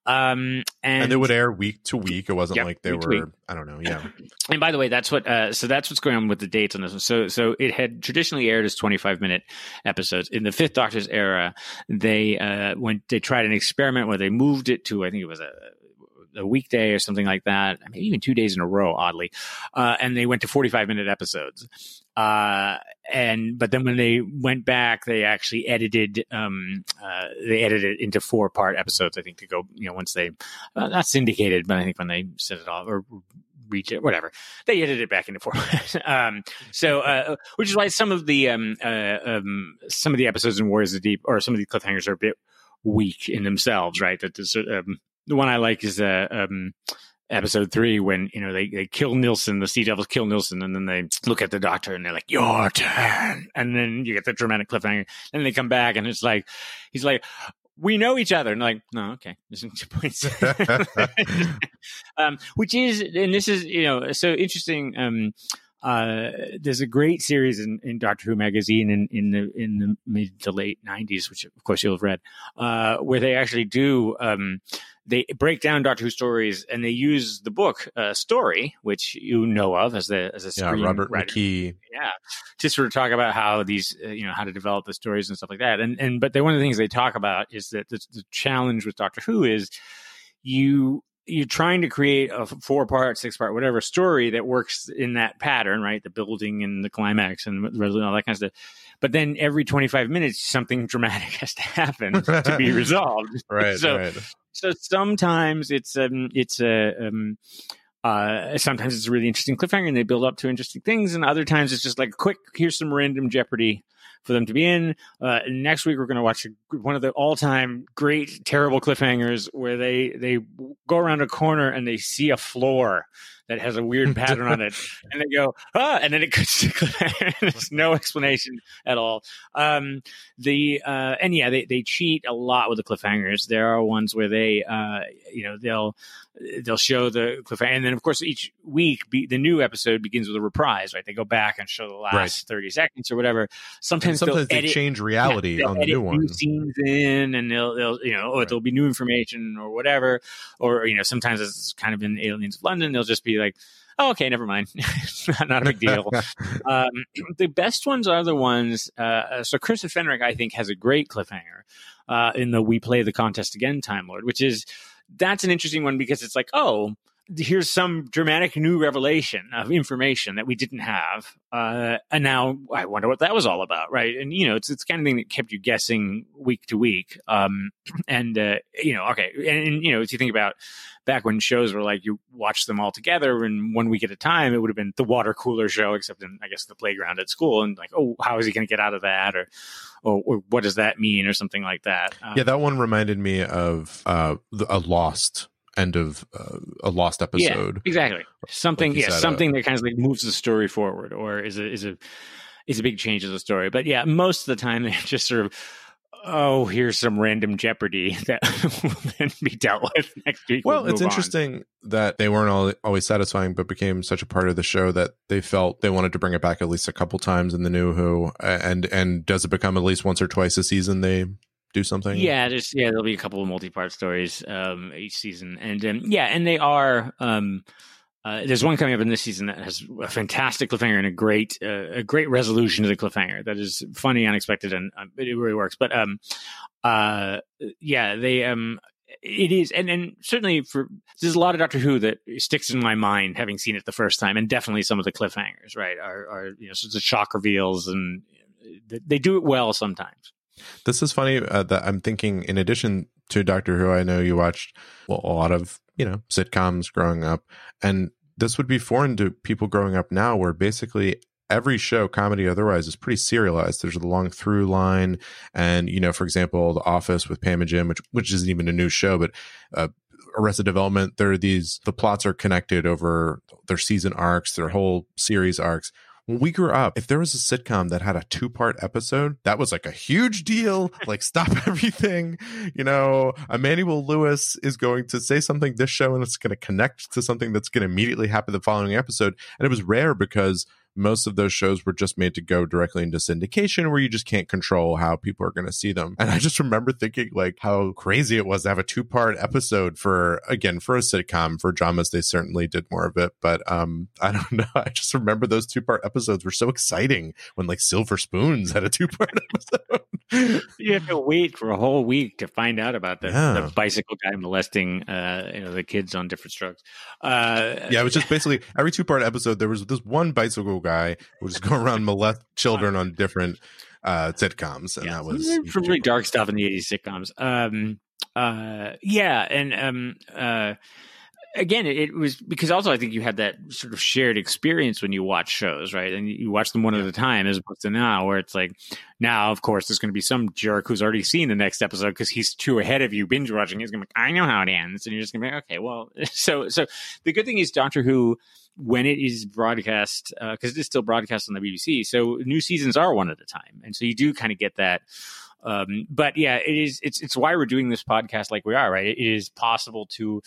Um, and, And they would air week to week. It wasn't Yep, like they were. I don't know. Yeah. and by the way, that's what. Uh, so that's what's going on with the dates on this one. So so it had traditionally aired as twenty five minute episodes. In the Fifth Doctor's era, they uh, went. They tried an experiment where they moved it to I think it was a a weekday or something like that, maybe even two days in a row, oddly. Uh, and they went to 45 minute episodes. Uh, and, but then when they went back, they actually edited, um, uh, they edited it into four part episodes, I think, to go, you know, once they, uh, not syndicated, but I think when they set it off or reach it, whatever, they edited it back into four. um, so, uh, which is why some of the, um, uh, um, some of the episodes in Warriors of the Deep or some of the cliffhangers are a bit weak in themselves, right? That this, um, the one I like is uh, um, episode three when you know they, they kill Nilson, the Sea Devils kill Nilson, and then they look at the Doctor and they're like, "Your turn," and then you get the dramatic cliffhanger. And they come back and it's like, he's like. We know each other, and like, no, okay, there's two points. um, which is, and this is, you know, so interesting. Um, uh, there's a great series in, in Doctor Who magazine in, in the in the mid to late '90s, which of course you'll have read, uh, where they actually do um, they break down Doctor Who stories and they use the book uh, story, which you know of as the as a Yeah. Robert writer McKee. yeah to sort of talk about how these uh, you know how to develop the stories and stuff like that and and but they, one of the things they talk about is that the, the challenge with doctor who is you you're trying to create a four part six part whatever story that works in that pattern right the building and the climax and the resolution, all that kind of stuff but then every 25 minutes something dramatic has to happen to be resolved Right. So- right. So sometimes it's um it's a um uh sometimes it's a really interesting cliffhanger and they build up to interesting things and other times it's just like quick here's some random jeopardy for them to be in. Uh next week we're going to watch one of the all-time great terrible cliffhangers where they they go around a corner and they see a floor that has a weird pattern on it, and they go ah, and then it cuts to cliffhanger. There's no explanation at all. Um, the uh, and yeah, they they cheat a lot with the cliffhangers. There are ones where they uh, you know they'll they'll show the cliffhanger, and then of course each week be, the new episode begins with a reprise. Right, they go back and show the last Right. thirty seconds or whatever. Sometimes, And sometimes they edit, change reality they'll on the new one. scenes in, and they'll they'll you know, or Right. there'll be new information or whatever, or you know, sometimes it's kind of in Aliens of London. They'll just be like, oh, okay, never mind, not, not a big deal. um, the best ones are the ones. Uh, so Chris Fenric, I think, has a great cliffhanger uh, in the "We Play the Contest Again" Time Lord, which is that's an interesting one because it's like, oh, here's some dramatic new revelation of information that we didn't have, uh, and now I wonder what that was all about, right? And you know, it's it's kind of thing that kept you guessing week to week. Um, and uh, you know, okay, and, and you know, if you think about back when shows were like you watch them all together and one week at a time, it would have been the water cooler show, except in I guess the playground at school, and like, oh, how is he going to get out of that, or, or or what does that mean, or something like that. Um, yeah, that one reminded me of uh, the- a lost end of uh, a lost episode. exactly something Like yeah said, uh, something that kind of like moves the story forward or is a is a is a big change of the story but yeah most of the time they're just sort of oh here's some random jeopardy that will then be dealt with next week Well, We'll it's move on. interesting that they weren't all, always satisfying, but became such a part of the show that they felt they wanted to bring it back at least a couple times in the new Who. And and does it become at least once or twice a season they do something? Yeah, there's yeah, there'll be a couple of multi-part stories um, each season, and um, yeah, and they are. Um, uh, there's one coming up in this season that has a fantastic cliffhanger and a great uh, a great resolution to the cliffhanger that is funny, unexpected, and um, it really works. But um, uh, yeah, they um. It is, and and certainly for there's a lot of Doctor Who that sticks in my mind, having seen it the first time, and definitely some of the cliffhangers, right? Are are you know sorts of shock reveals, and they, they do it well sometimes. This is funny uh, that I'm thinking, in addition to Doctor Who, I know you watched well, a lot of, you know, sitcoms growing up. And this would be foreign to people growing up now, where basically every show, comedy otherwise, is pretty serialized. There's a long through line. And, you know, for example, The Office with Pam and Jim, which, which isn't even a new show, but, uh, Arrested Development, there are these, the plots are connected over their season arcs, their whole series arcs when we grew up, if there was a sitcom that had a two part episode, that was like a huge deal. Like, stop everything. You know, Emmanuel Lewis is going to say something this show and it's going to connect to something that's going to immediately happen the following episode. And it was rare because most of those shows were just made to go directly into syndication where you just can't control how people are going to see them. And I just remember thinking like how crazy it was to have a two part episode for, again, for a sitcom. For dramas, they certainly did more of it. But um, I don't know. I just remember those two part episodes were so exciting when like Silver Spoons had a two part episode. you have to wait for a whole week to find out about the, Yeah. the bicycle guy molesting uh, you know the kids on Diff'rent Strokes. Uh, yeah, it was just basically every two part episode. There was this one bicycle guy who was going around molest children on different uh sitcoms, and yeah, that was some really dark stuff in the '80s sitcoms. Um, uh, yeah, and um, uh, again, it, it was because also I think you had that sort of shared experience when you watch shows, right? And you watch them one at a time, as opposed to now, where it's like now, of course, there's going to be some jerk who's already seen the next episode because he's too ahead of you binge watching. He's going to be, like, I know how it ends, and you're just going to be like, okay, well, so so the good thing is Doctor Who. When it is broadcast, because it is still broadcast on the BBC, so new seasons are one at a time, and so you do kind of get that um, but yeah, it is. It's it's why we're doing this podcast like we are, right? It is possible to.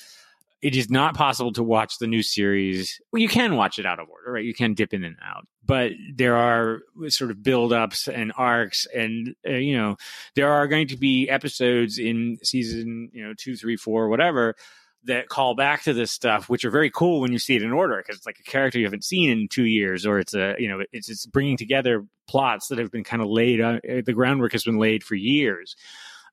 It is not possible to watch the new series. Well, you can watch it out of order, right? You can dip in and out, but there are sort of build-ups and arcs, and uh, you know there are going to be episodes in season, you know, two, three, four, whatever, that call back to this stuff, which are very cool when you see it in order because it's like a character you haven't seen in two years, or it's a you know it's it's bringing together plots that have been kind of laid. Uh, the groundwork has been laid for years.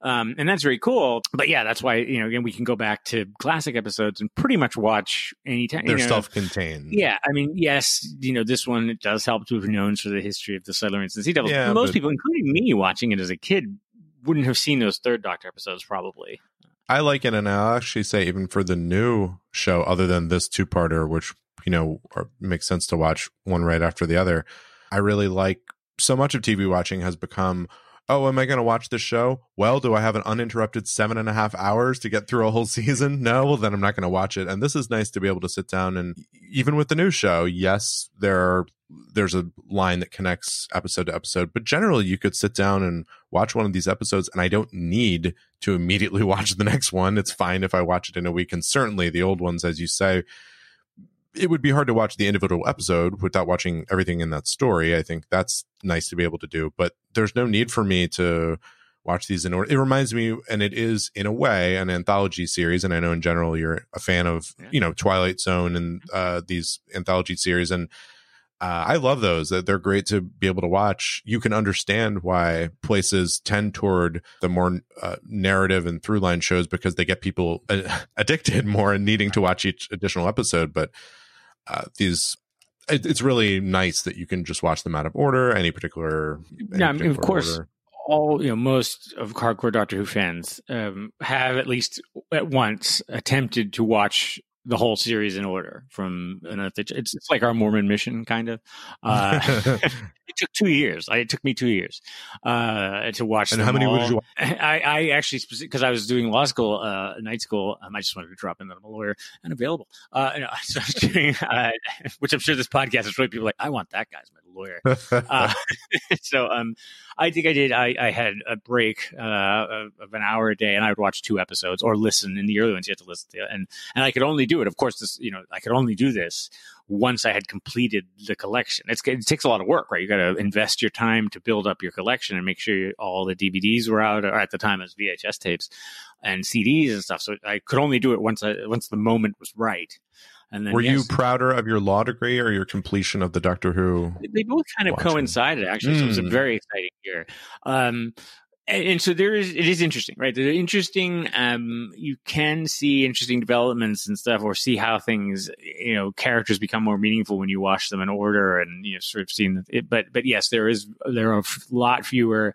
Um, and that's very cool. But yeah, that's why, you know, again, we can go back to classic episodes and pretty much watch anytime. they're you know, self-contained. yeah, I mean, yes, you know, this one it does help to have known for the history of the Silurians and Sea Devils. Yeah, Most but- people, including me, watching it as a kid, wouldn't have seen those third Doctor episodes probably. I like it, and I'll actually say even for the new show, other than this two-parter, which you know are, makes sense to watch one right after the other, I really like. So much of TV watching has become, oh, am I going to watch this show? Well, do I have an uninterrupted seven and a half hours to get through a whole season? No, well then I'm not going to watch it. And this is nice to be able to sit down and even with the new show, yes, there are, there's a line that connects episode to episode, but generally you could sit down and watch one of these episodes, and I don't need to immediately watch the next one. It's fine if I watch it in a week, and certainly the old ones, as you say, it would be hard to watch the individual episode without watching everything in that story. I think that's nice to be able to do, but there's no need for me to watch these in order. It reminds me, and it is in a way an anthology series. And I know in general you're a fan of, you know, Twilight Zone and uh, these anthology series. And uh, I love those. They're great to be able to watch. You can understand why places tend toward the more uh, narrative and through line shows because they get people uh, addicted more and needing to watch each additional episode. But uh, these it, it's really nice that you can just watch them out of order any particular any Yeah, I mean, of course, order. all you know, most of hardcore Doctor Who fans um, have at least at once attempted to watch the whole series in order from an It's, it's like our Mormon mission, kind of. Uh, it took two years. I, it took me two years uh, to watch. And how many all. would you watch? I, I actually because I was doing law school, uh, night school. Um, I just wanted to drop in that I'm a lawyer and available. Uh, so I was doing, uh, which I'm sure this podcast is really people like. I want that guy as my lawyer. Uh, so um, I think I did. I, I had a break uh, of an hour a day, and I would watch two episodes or listen. In the early ones, you had to listen to, and and I could only do it. Of course, this you know I could only do this once I had completed the collection. It's, it takes a lot of work, right? You got to invest your time to build up your collection and make sure you, all the DVDs were out, or at the time was VHS tapes and CDs and stuff. So I could only do it once I once the moment was right. And then Were you prouder of your law degree or your completion of the Doctor Who? they both kind of watching. coincided actually. So it was a Mm. very exciting year. Um, and, and so there is it is interesting, right? They're interesting. Um, you can see interesting developments and stuff, or see how things, you know, characters become more meaningful when you watch them in order, and you know, sort of seeing it. But but yes, there is there are a lot fewer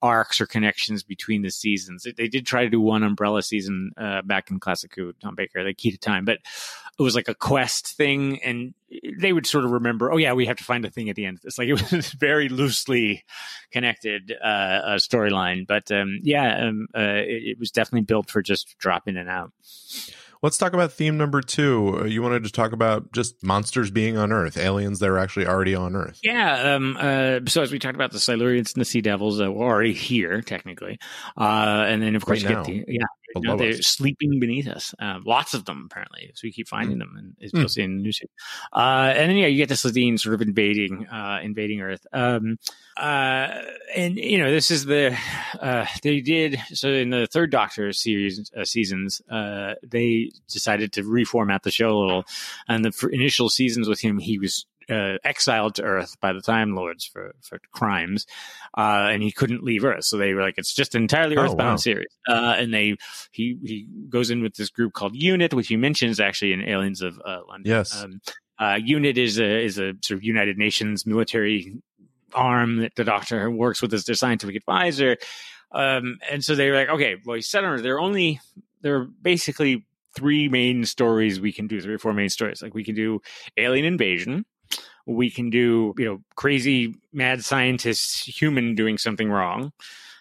arcs or connections between the seasons. They did try to do one umbrella season uh, back in Classic Who, Tom Baker, the Key to Time, but it was like a quest thing, and they would sort of remember, oh yeah, we have to find a thing at the end. It's like it was very loosely connected uh, uh, storyline, but um, yeah, um, uh, it, it was definitely built for just drop in and out. Let's talk about theme number two. Uh, You wanted to talk about just monsters being on Earth, aliens that are actually already on Earth. Yeah. Um, uh, so as we talked about, the Silurians and the Sea Devils uh, were already here, technically, uh, and then of course Right you now. get the yeah. Below No, they're us. sleeping beneath us. Um, lots of them, apparently. So we keep finding them, and it's Mm. in the news. Uh, and then yeah, you get the Slitheen sort of invading, uh, invading Earth. Um, uh, and you know, this is the uh, they did so in the third Doctor series uh, seasons. Uh, they decided to reformat the show a little, and the initial seasons with him, he was uh, exiled to Earth by the Time Lords for for crimes, uh, and he couldn't leave Earth. So they were like, it's just an entirely Oh, Earthbound wow. series. Uh, and they he he goes in with this group called Unit, which he mentions actually in Aliens of uh, London. Yes. Um, uh, Unit is a is a sort of United Nations military arm that the Doctor works with as their scientific advisor. Um, and so they're like, okay, well, he's set on Earth. There are only there are basically three main stories we can do, three or four main stories. Like we can do alien invasion, we can do you know crazy mad scientists human doing something wrong.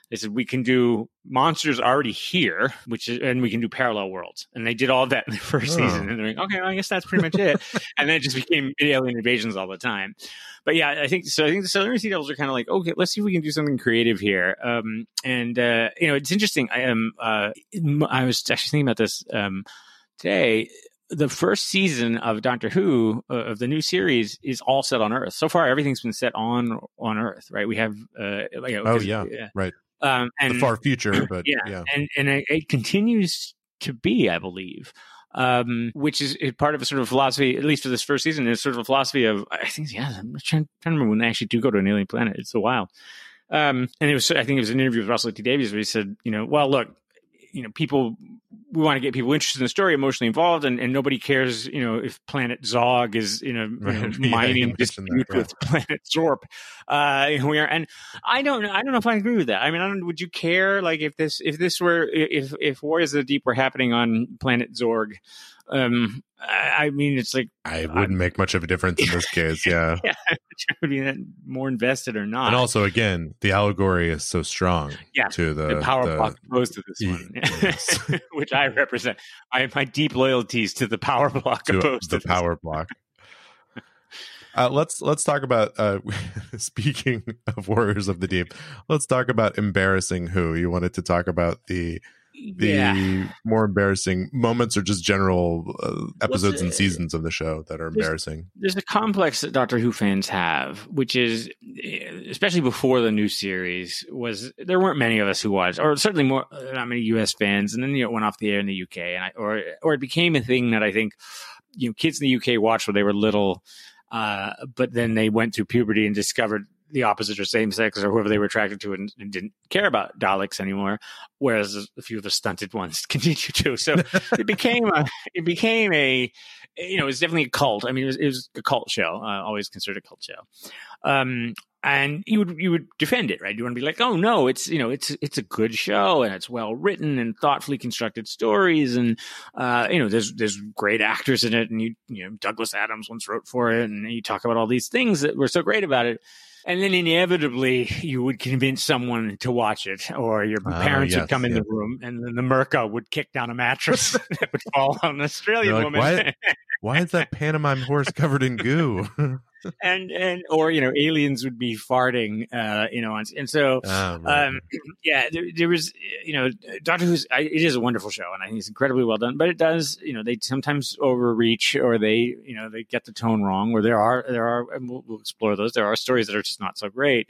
They said we can do monsters already here, which is, and we can do parallel worlds. And they did all that in the first Oh. season. And they're like, okay, well, I guess that's pretty much it. and then it just became alien invasions all the time. But yeah, I think so. I think the Southern Sea Devils are kind of like, okay, let's see if we can do something creative here. Um, and uh, you know, it's interesting. I am. Uh, I was actually thinking about this um, today. The first season of Doctor Who uh, of the new series is all set on Earth. So far, everything's been set on on Earth, right? We have, uh, like, Oh, yeah. Right. um, and the far future, but yeah, yeah. and and it, it continues to be, I believe, um, which is is part of a sort of philosophy, at least for this first season, is sort of a philosophy of I think, yeah, I'm trying, trying to remember when they actually do go to an alien planet. It's a while, um, and it was I think it was an interview with Russell T Davies where he said, you know, well, look, you know, people we want to get people interested in the story, emotionally involved, and, and nobody cares, you know, if Planet Zog is you know, Right. Mining dispute that, yeah. with Planet Zorp. Uh, we are, and I don't. I don't know if I agree with that. I mean, I don't. Would you care, like, if this if this were if if Warriors of the Deep were happening on Planet Zorg? Um, I, I mean, it's like I wouldn't make much of a difference in this case. Yeah. yeah, would be more invested or not. And also, again, the allegory is so strong Yeah, to the, the power the- block opposed to this Ye- one, yes. which I represent. I have my deep loyalties to the power block to opposed the to power block. Uh, let's let's talk about uh, speaking of Warriors of the Deep. Let's talk about embarrassing who you wanted to talk about the the Yeah. more embarrassing moments or just general uh, episodes and seasons of the show that are There's- embarrassing. there's a complex that Doctor Who fans have, which is eh, especially before the new series was there weren't many of us who watched, or certainly more not many U.S. fans, and then you know, it went off the air in the U.K. and I, or or it became a thing that I think you know kids in the U.K. watched when they were little, uh, but then they went through puberty and discovered the opposite or same sex or whoever they were attracted to and, and didn't care about Daleks anymore, whereas a few of the stunted ones continue to. So it became a it became a you know, it was definitely a cult. I mean, it was, it was a cult show. Uh, always considered a cult show. Um, and you would you would defend it, right? You want to be like, oh no, it's you know, it's it's a good show and it's well written and thoughtfully constructed stories, and uh, you know, there's there's great actors in it, and you you know, Douglas Adams once wrote for it, and you talk about all these things that were so great about it. And then inevitably, you would convince someone to watch it, or your Ah, parents yes, would come in the room, and then the Myrka would kick down a mattress that would fall on an Australian like, woman. "Why- Why is that pantomime horse covered in goo? and and or you know aliens would be farting uh you know and, and so right. um yeah there, there was you know doctor who's I, it is a wonderful show and i think it's incredibly well done but it does you know they sometimes overreach or they you know they get the tone wrong or there are there are and we'll, we'll explore those there are stories that are just not so great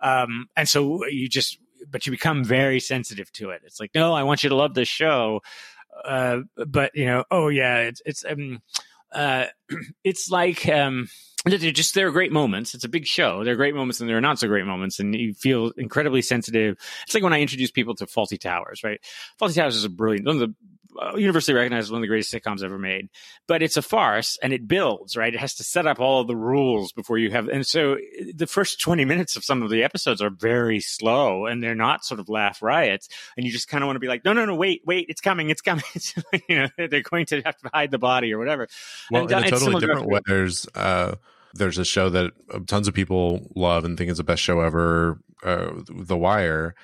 um and so you just but you become very sensitive to it it's like no i want you to love this show uh but you know oh yeah it's it's um uh it's like um they're just there are great moments. It's a big show. There are great moments and there are not so great moments, and you feel incredibly sensitive. It's like when I introduce people to Fawlty Towers, right? Fawlty Towers is a brilliant, one of the uh, universally recognized one of the greatest sitcoms ever made. But it's a farce, and it builds, right? It has to set up all of the rules before you have, and so uh, the first twenty minutes of some of the episodes are very slow, and they're not sort of laugh riots, and you just kind of want to be like, no, no, no, wait, wait, it's coming, it's coming. you know, they're going to have to hide the body or whatever. well, and, in uh, a totally different way, there's uh, there's a show that uh, tons of people love and think is the best show ever, uh, The Wire,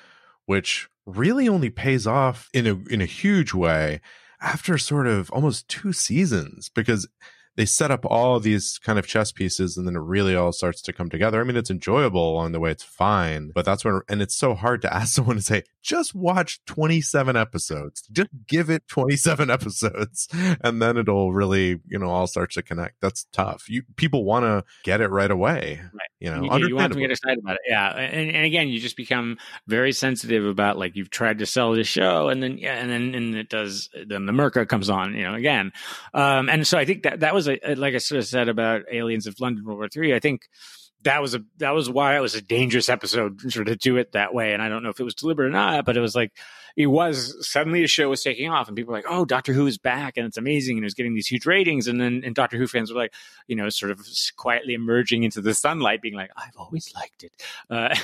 which really only pays off in a in a huge way after sort of almost two seasons because they set up all these kind of chess pieces and then it really all starts to come together. I mean, it's enjoyable along the way, it's fine, but that's when, and it's so hard to ask someone to say, just watch 27 episodes, just give it 27 episodes, and then it'll really, you know, all starts to connect. That's tough. You people want to get it right away, Right. you know, you, you want to get excited about it yeah and, and again you just become very sensitive about like you've tried to sell this show and then yeah and then and it does then the myrka comes on you know again um and so i think that that was a, uh, like i sort of said about aliens of london world war three i think that was a that was why it was a dangerous episode sort of to do it that way. And i don't know if it was deliberate or not but it was like it was suddenly a show was taking off and people were like oh doctor who is back and it's amazing and it was getting these huge ratings. And then and doctor who fans were like you know, sort of quietly emerging into the sunlight, being like, "I've always liked it," uh,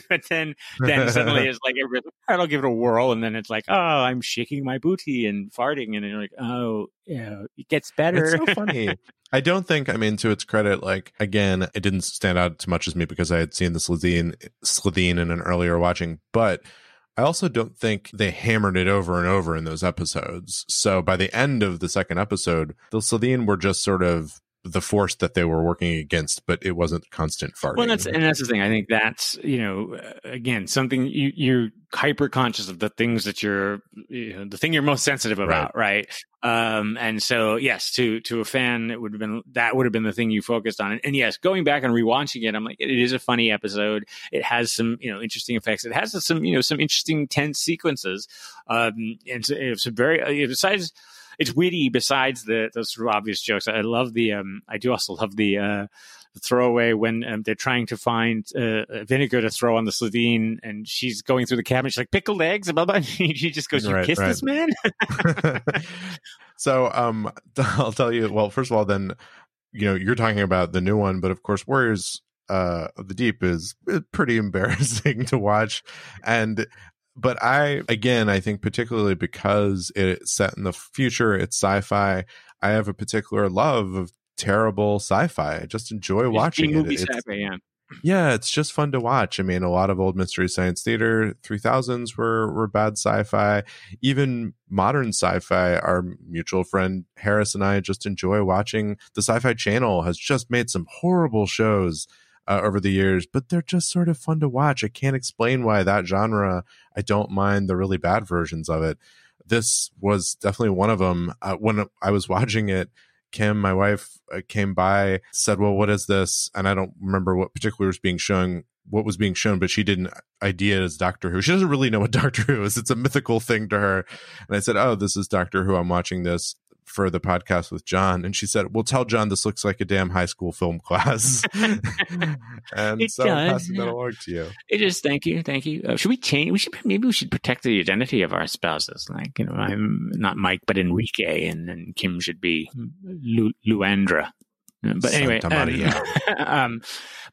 but then, then suddenly it's like, everybody's like, "All right, I'll give it a whirl," and then it's like, "Oh, I'm shaking my booty and farting," and then you're like, "Oh, yeah, it gets better." It's so funny. I don't think, I mean, to its credit, like, again, it didn't stand out too much as me because I had seen the Slitheen, Slitheen in an earlier watching, but I also don't think they hammered it over and over in those episodes. So by the end of the second episode, the Slitheen were just sort of the force that they were working against, but it wasn't constant farting. Well, that's and that's the thing. I think that's you know, uh, again, something you, you're hyper conscious of the things that you're, you know, the thing you're most sensitive about, right? Um, and so yes, to to a fan, it would have been that would have been the thing you focused on. And, and yes, going back and rewatching it, I'm like, it is a funny episode. It has some you know interesting effects. It has some you know some interesting tense sequences. Um, and so it's a very uh, besides it's witty besides the those sort of obvious jokes. I love the um I do also love the uh throwaway when um, they're trying to find uh, vinegar to throw on the Slitheen and she's going through the cabinet. She's like pickled eggs and blah blah. And she just goes, "You Right, kissed right. this man?" so um I'll tell you well first of all then you know you're talking about the new one but of course Warriors uh of the Deep is uh, pretty embarrassing to watch and but I again I think particularly because it's set in the future it's sci-fi I have a particular love of terrible sci-fi I just enjoy watching it movie It's- sci-fi, yeah. yeah, it's just fun to watch. I mean, a lot of old Mystery Science Theater 3000s were were bad sci-fi. Even modern sci-fi, our mutual friend Harris and I just enjoy watching. The Sci-Fi Channel has just made some horrible shows uh, over the years, but they're just sort of fun to watch. I can't explain why that genre. I don't mind the really bad versions of it. This was definitely one of them. Uh, when I was watching it, Kim, my wife, uh, came by, said, "Well, what is this?" And I don't remember what particular was being shown, what was being shown, but she didn't idea as Doctor Who. She doesn't really know what Doctor Who is. It's a mythical thing to her. And I said, "Oh, this is Doctor Who. I'm watching this." For the podcast with John, and she said, "Well, tell John this looks like a damn high school film class." and It so does, passing that yeah. along to you. It is. Thank you. Thank you. Uh, should we change? We should maybe we should protect the identity of our spouses. Like you know, I'm not Mike, but Enrique, and, and Kim should be Lu- Luandra. Uh, But anyway, um, um,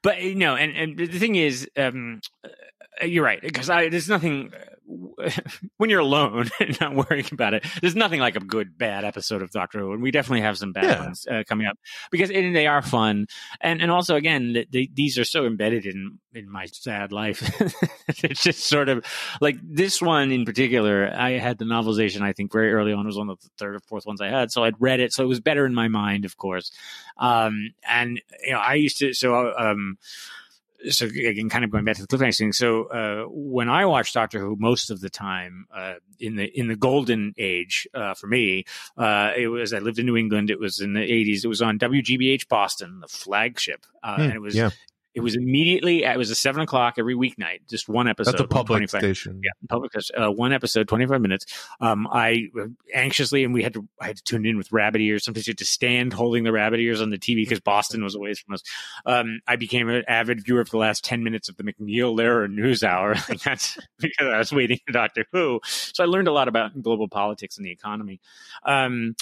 but you know, and, and the thing is, um, uh, you're right because I there's nothing when you're alone and not worrying about it. There's nothing like a good bad episode of Doctor Who, and we definitely have some bad Yeah. ones uh, coming up because they are fun, and and also again, th- they, these are so embedded in in my sad life. it's just sort of like this one in particular. I had the novelization. I think very early on it was one of the third or fourth ones I had, so I'd read it, so it was better in my mind, of course. Um, and you know, I used to so um so again, kind of going back to the cliffhanger thing. So uh, when I watched Doctor Who, most of the time uh, in the in the golden age uh, for me, uh, it was I lived in New England. It was in the eighties. It was on WGBH Boston, the flagship, uh, Hmm, and it was yeah. It was immediately it was a seven o'clock every weeknight, just one episode. That's a one public 25 station. yeah, public uh, one episode, twenty five minutes. Um, I uh, anxiously, and we had to, I had to tune in with rabbit ears. Sometimes you had to stand holding the rabbit ears on the TV because Boston was away from us. Um, I became an avid viewer for the last ten minutes of the MacNeil Lehrer News Hour. Like that's because I was waiting for Doctor Who. So I learned a lot about global politics and the economy. Um,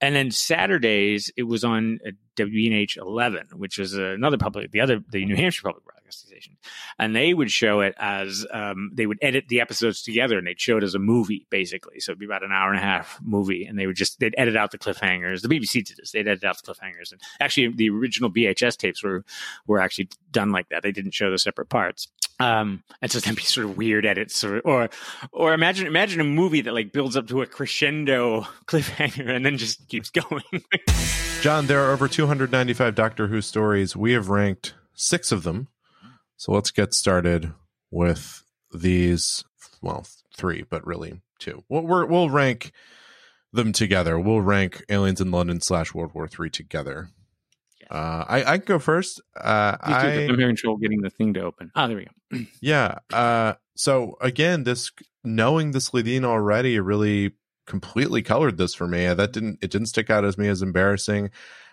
and then Saturdays it was on WENH 11, which is another public, the other, the New Hampshire public station, and they would show it as um, they would edit the episodes together and they'd show it as a movie basically. So it'd be about an hour and a half movie, and they would just they'd edit out the cliffhangers. The BBC did this; they'd edit out the cliffhangers, and actually the original VHS tapes were were actually done like that. They didn't show the separate parts. Um, and so there'd be sort of weird edits, or, or or imagine imagine a movie that like builds up to a crescendo cliffhanger and then just keeps going. John, there are over 295 Doctor Who stories. We have ranked six of them. So let's get started with these. Well, three, but really two. We'll, we're, we'll rank them together. We'll rank Aliens in London slash World War Three together. Uh, I, I can go first. Uh, You I, two, I'm having trouble getting the thing to open. Oh, there we go. yeah. Uh, so again, this knowing the Slitheen already really completely colored this for me. That didn't it didn't stick out as me as embarrassing.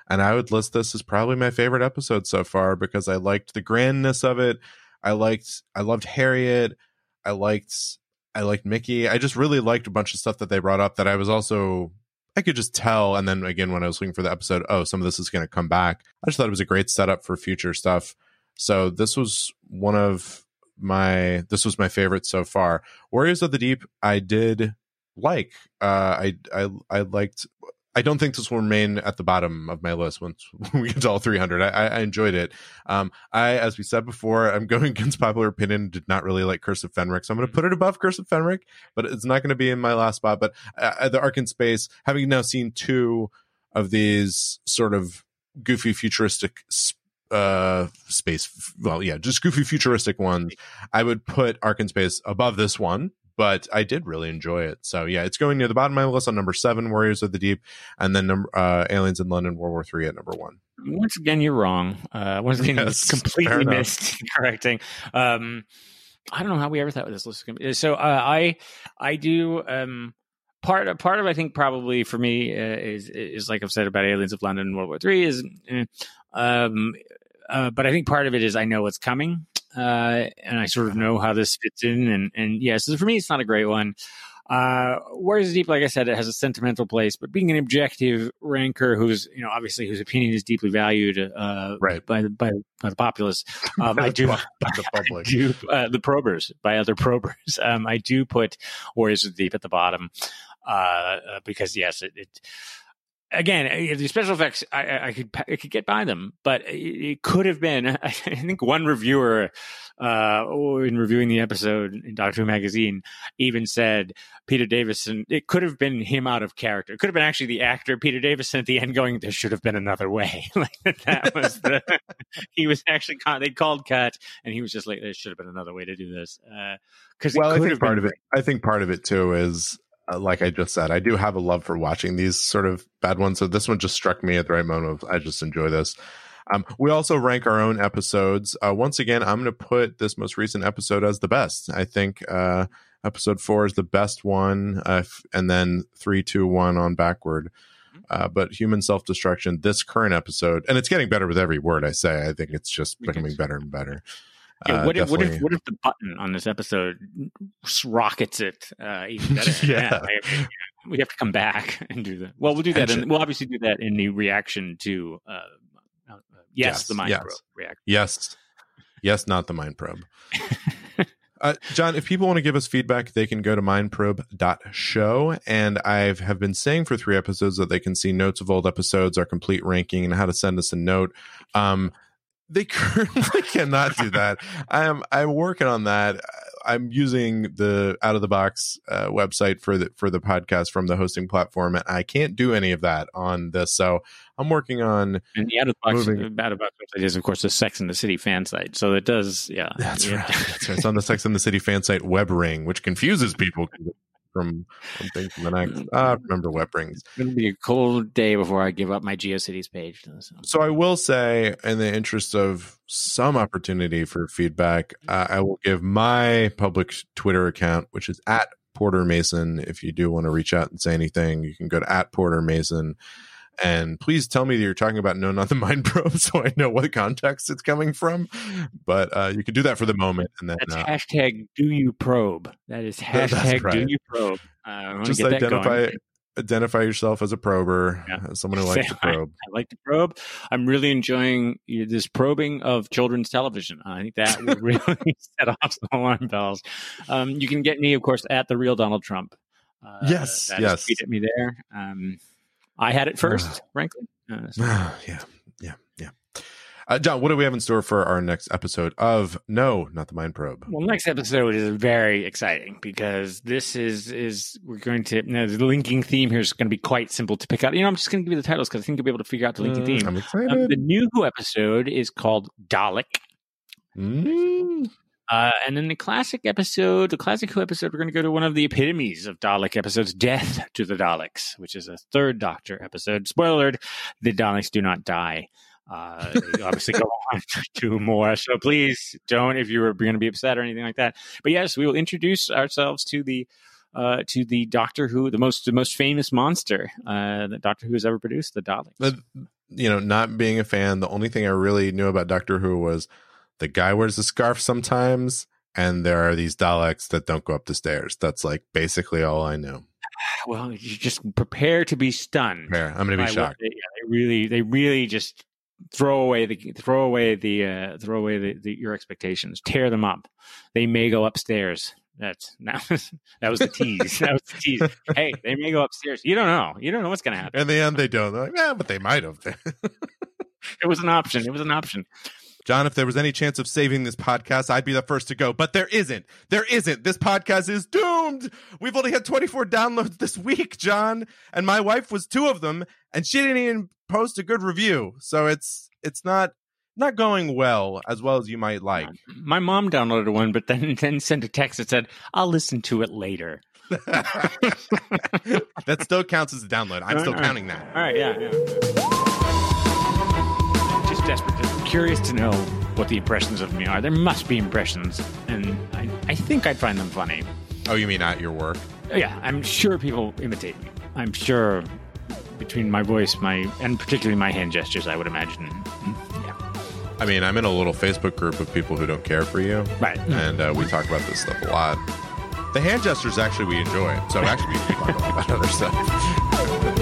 And I would list this as probably my favorite episode so far because I liked the grandness of it. I liked I loved Harriet. I liked I liked Mickey. I just really liked a bunch of stuff that they brought up that I was also I could just tell. And then again, when I was looking for the episode, oh, some of this is going to come back. I just thought it was a great setup for future stuff. So this was one of my this was my favorite so far. Warriors of the Deep, I did like. Uh, I I I liked. I don't think this will remain at the bottom of my list once we get to all 300. I, I enjoyed it. Um, I, as we said before, I'm going against popular opinion. Did not really like Curse of Fenric, so I'm going to put it above Curse of Fenric, but it's not going to be in my last spot. But uh, the Ark in Space, having now seen two of these sort of goofy futuristic uh space well yeah just goofy futuristic ones i would put ark in space above this one but i did really enjoy it so yeah it's going near the bottom of my list on number seven warriors of the deep and then number uh aliens in london world war three at number one Once again, you're wrong. Uh, once again, Yes, completely missed correcting. Um, I don't know how we ever thought this list was going to be. So uh, I, I do. Um, part part of I think probably for me uh, is is like I've said about Aliens of London and World War Three is, eh, um, uh, but I think part of it is I know what's coming, uh, and I sort of know how this fits in, and and yeah, so for me it's not a great one. Uh, Warriors Deep, like I said, it has a sentimental place, but being an objective ranker who's, you know, obviously whose opinion is deeply valued, uh, Right. by the, by, by the populace. Um, I do, By the I public. do, uh, the probers by other probers. Um, I do put Warriors of Deep at the bottom, uh, uh, because yes, it, it again, uh, the special effects, I, I- could I could get by them, but it, could have been. I think one reviewer, uh, in reviewing the episode in Doctor Who magazine, even said Peter Davison. It could have been him out of character. It could have been actually the actor Peter Davison at the end going, "There should have been another way." like that was the. he was actually con- they called cut, and he was just like, "There should have been another way to do this." Because well, I think part been of it. I think part of it too is, uh, like I just said, I do have a love for watching these sort of bad ones. So this one just struck me at the right moment. Of, I just enjoy this. Um, we also rank our own episodes. Uh, once again, I'm going to put this most recent episode as the best. I think uh, episode four is the best one, uh, f- and then three, two, one on backward. Uh, but human self destruction, this current episode, and it's getting better with every word I say. I think it's just becoming better and better. Yeah, Uh, what, if, what if what if the button on this episode rockets it uh, even better? Yeah. like, we have to come back and do that. Well, we'll do that. In, we'll obviously do that in the reaction to uh, uh, yes, Yes, the mind yes. probe reaction. Yes. Yes, not the Mind Probe. uh, John, if people want to give us feedback, they can go to mindprobe.show. And I have been saying for three episodes that they can see notes of old episodes, our complete ranking, and how to send us a note. Um, they currently cannot do that. I'm I'm working on that. I'm using the out of the box uh, website for the for the podcast from the hosting platform, and I can't do any of that on this. So I'm working on And the out of the box, Moving. out of box website is, of course, the Sex and the City fan site. So it does, yeah. That's yeah. right. That's right. It's on the Sex and the City fan site WebRing, which confuses people from one thing to the next. Ah, remember WebRings. It's going to be a cold day before I give up my GeoCities page. So. So I will say, in the interest of some opportunity for feedback, uh, I will give my public Twitter account, which is at Porter Mason. If you do want to reach out and say anything, you can go to at Porter Mason. And please tell me that you're talking about No Not the Mind Probe so I know what context it's coming from. But uh, you can do that for the moment. And then That's uh, hashtag do you probe. That is hashtag do you probe. Uh, I just identify identify yourself as a prober, Yeah. as someone who likes to probe. I like to probe. I'm really enjoying this probing of children's television. I think that will really set off some alarm bells. Um, you can get me, of course, at the real Donald Trump. Uh, Yes, yes. Tweet at me there. Um, I had it first, frankly. Uh, so- yeah, yeah, yeah. Uh, John, what do we have in store for our next episode of No, not the Mind Probe? Well, next episode is very exciting because this is is we're going to now the linking theme here is going to be quite simple to pick out. You know, I'm just going to give you the titles because I think you'll be able to figure out the linking theme. Mm, I'm excited. Um, the new Who episode is called Dalek. Mm. Uh, and then the classic episode, the classic Who episode, we're going to go to one of the epitomes of Dalek episodes, Death to the Daleks, which is a third Doctor episode. Spoiler alert, the Daleks do not die. Uh, they obviously go on to more. So please don't, if you were going to be upset or anything like that. But yes, we will introduce ourselves to the uh, to the Doctor Who, the most the most famous monster uh, that Doctor Who has ever produced, the Daleks. But, you know, not being a fan, the only thing I really knew about Doctor Who was the guy wears a scarf sometimes, and there are these Daleks that don't go up the stairs. That's like basically all I knew. well, you just prepare to be stunned. There, I'm going to be shocked. They, yeah, they really, they really just throw away the throw away the uh, throw away the, the your expectations, tear them up. They may go upstairs. That's that was, that was the tease. that was the tease. Hey, they may go upstairs. You don't know. You don't know what's going to happen. In the end, they don't. They're like, yeah, but they might have. It was an option. It was an option. John, if there was any chance of saving this podcast, I'd be the first to go. But there isn't. There isn't. This podcast is doomed. We've only had 24 downloads this week, John, and my wife was two of them, and she didn't even post a good review. So it's it's not not going well as well as you might like. My mom downloaded one, but then then sent a text that said, "I'll listen to it later." that still counts as a download. I'm still All right. counting that. All right, yeah, yeah. Desperate, just curious to know what the impressions of me are. There must be impressions, and I, I think I'd find them funny. Oh, you mean at your work? Yeah, I'm sure people imitate me. I'm sure between my voice, my and particularly my hand gestures, I would imagine. Yeah, I mean, I'm in a little Facebook group of people who don't care for you. right. and uh, we talk about this stuff a lot. The hand gestures actually we enjoy, so actually we talk about other stuff.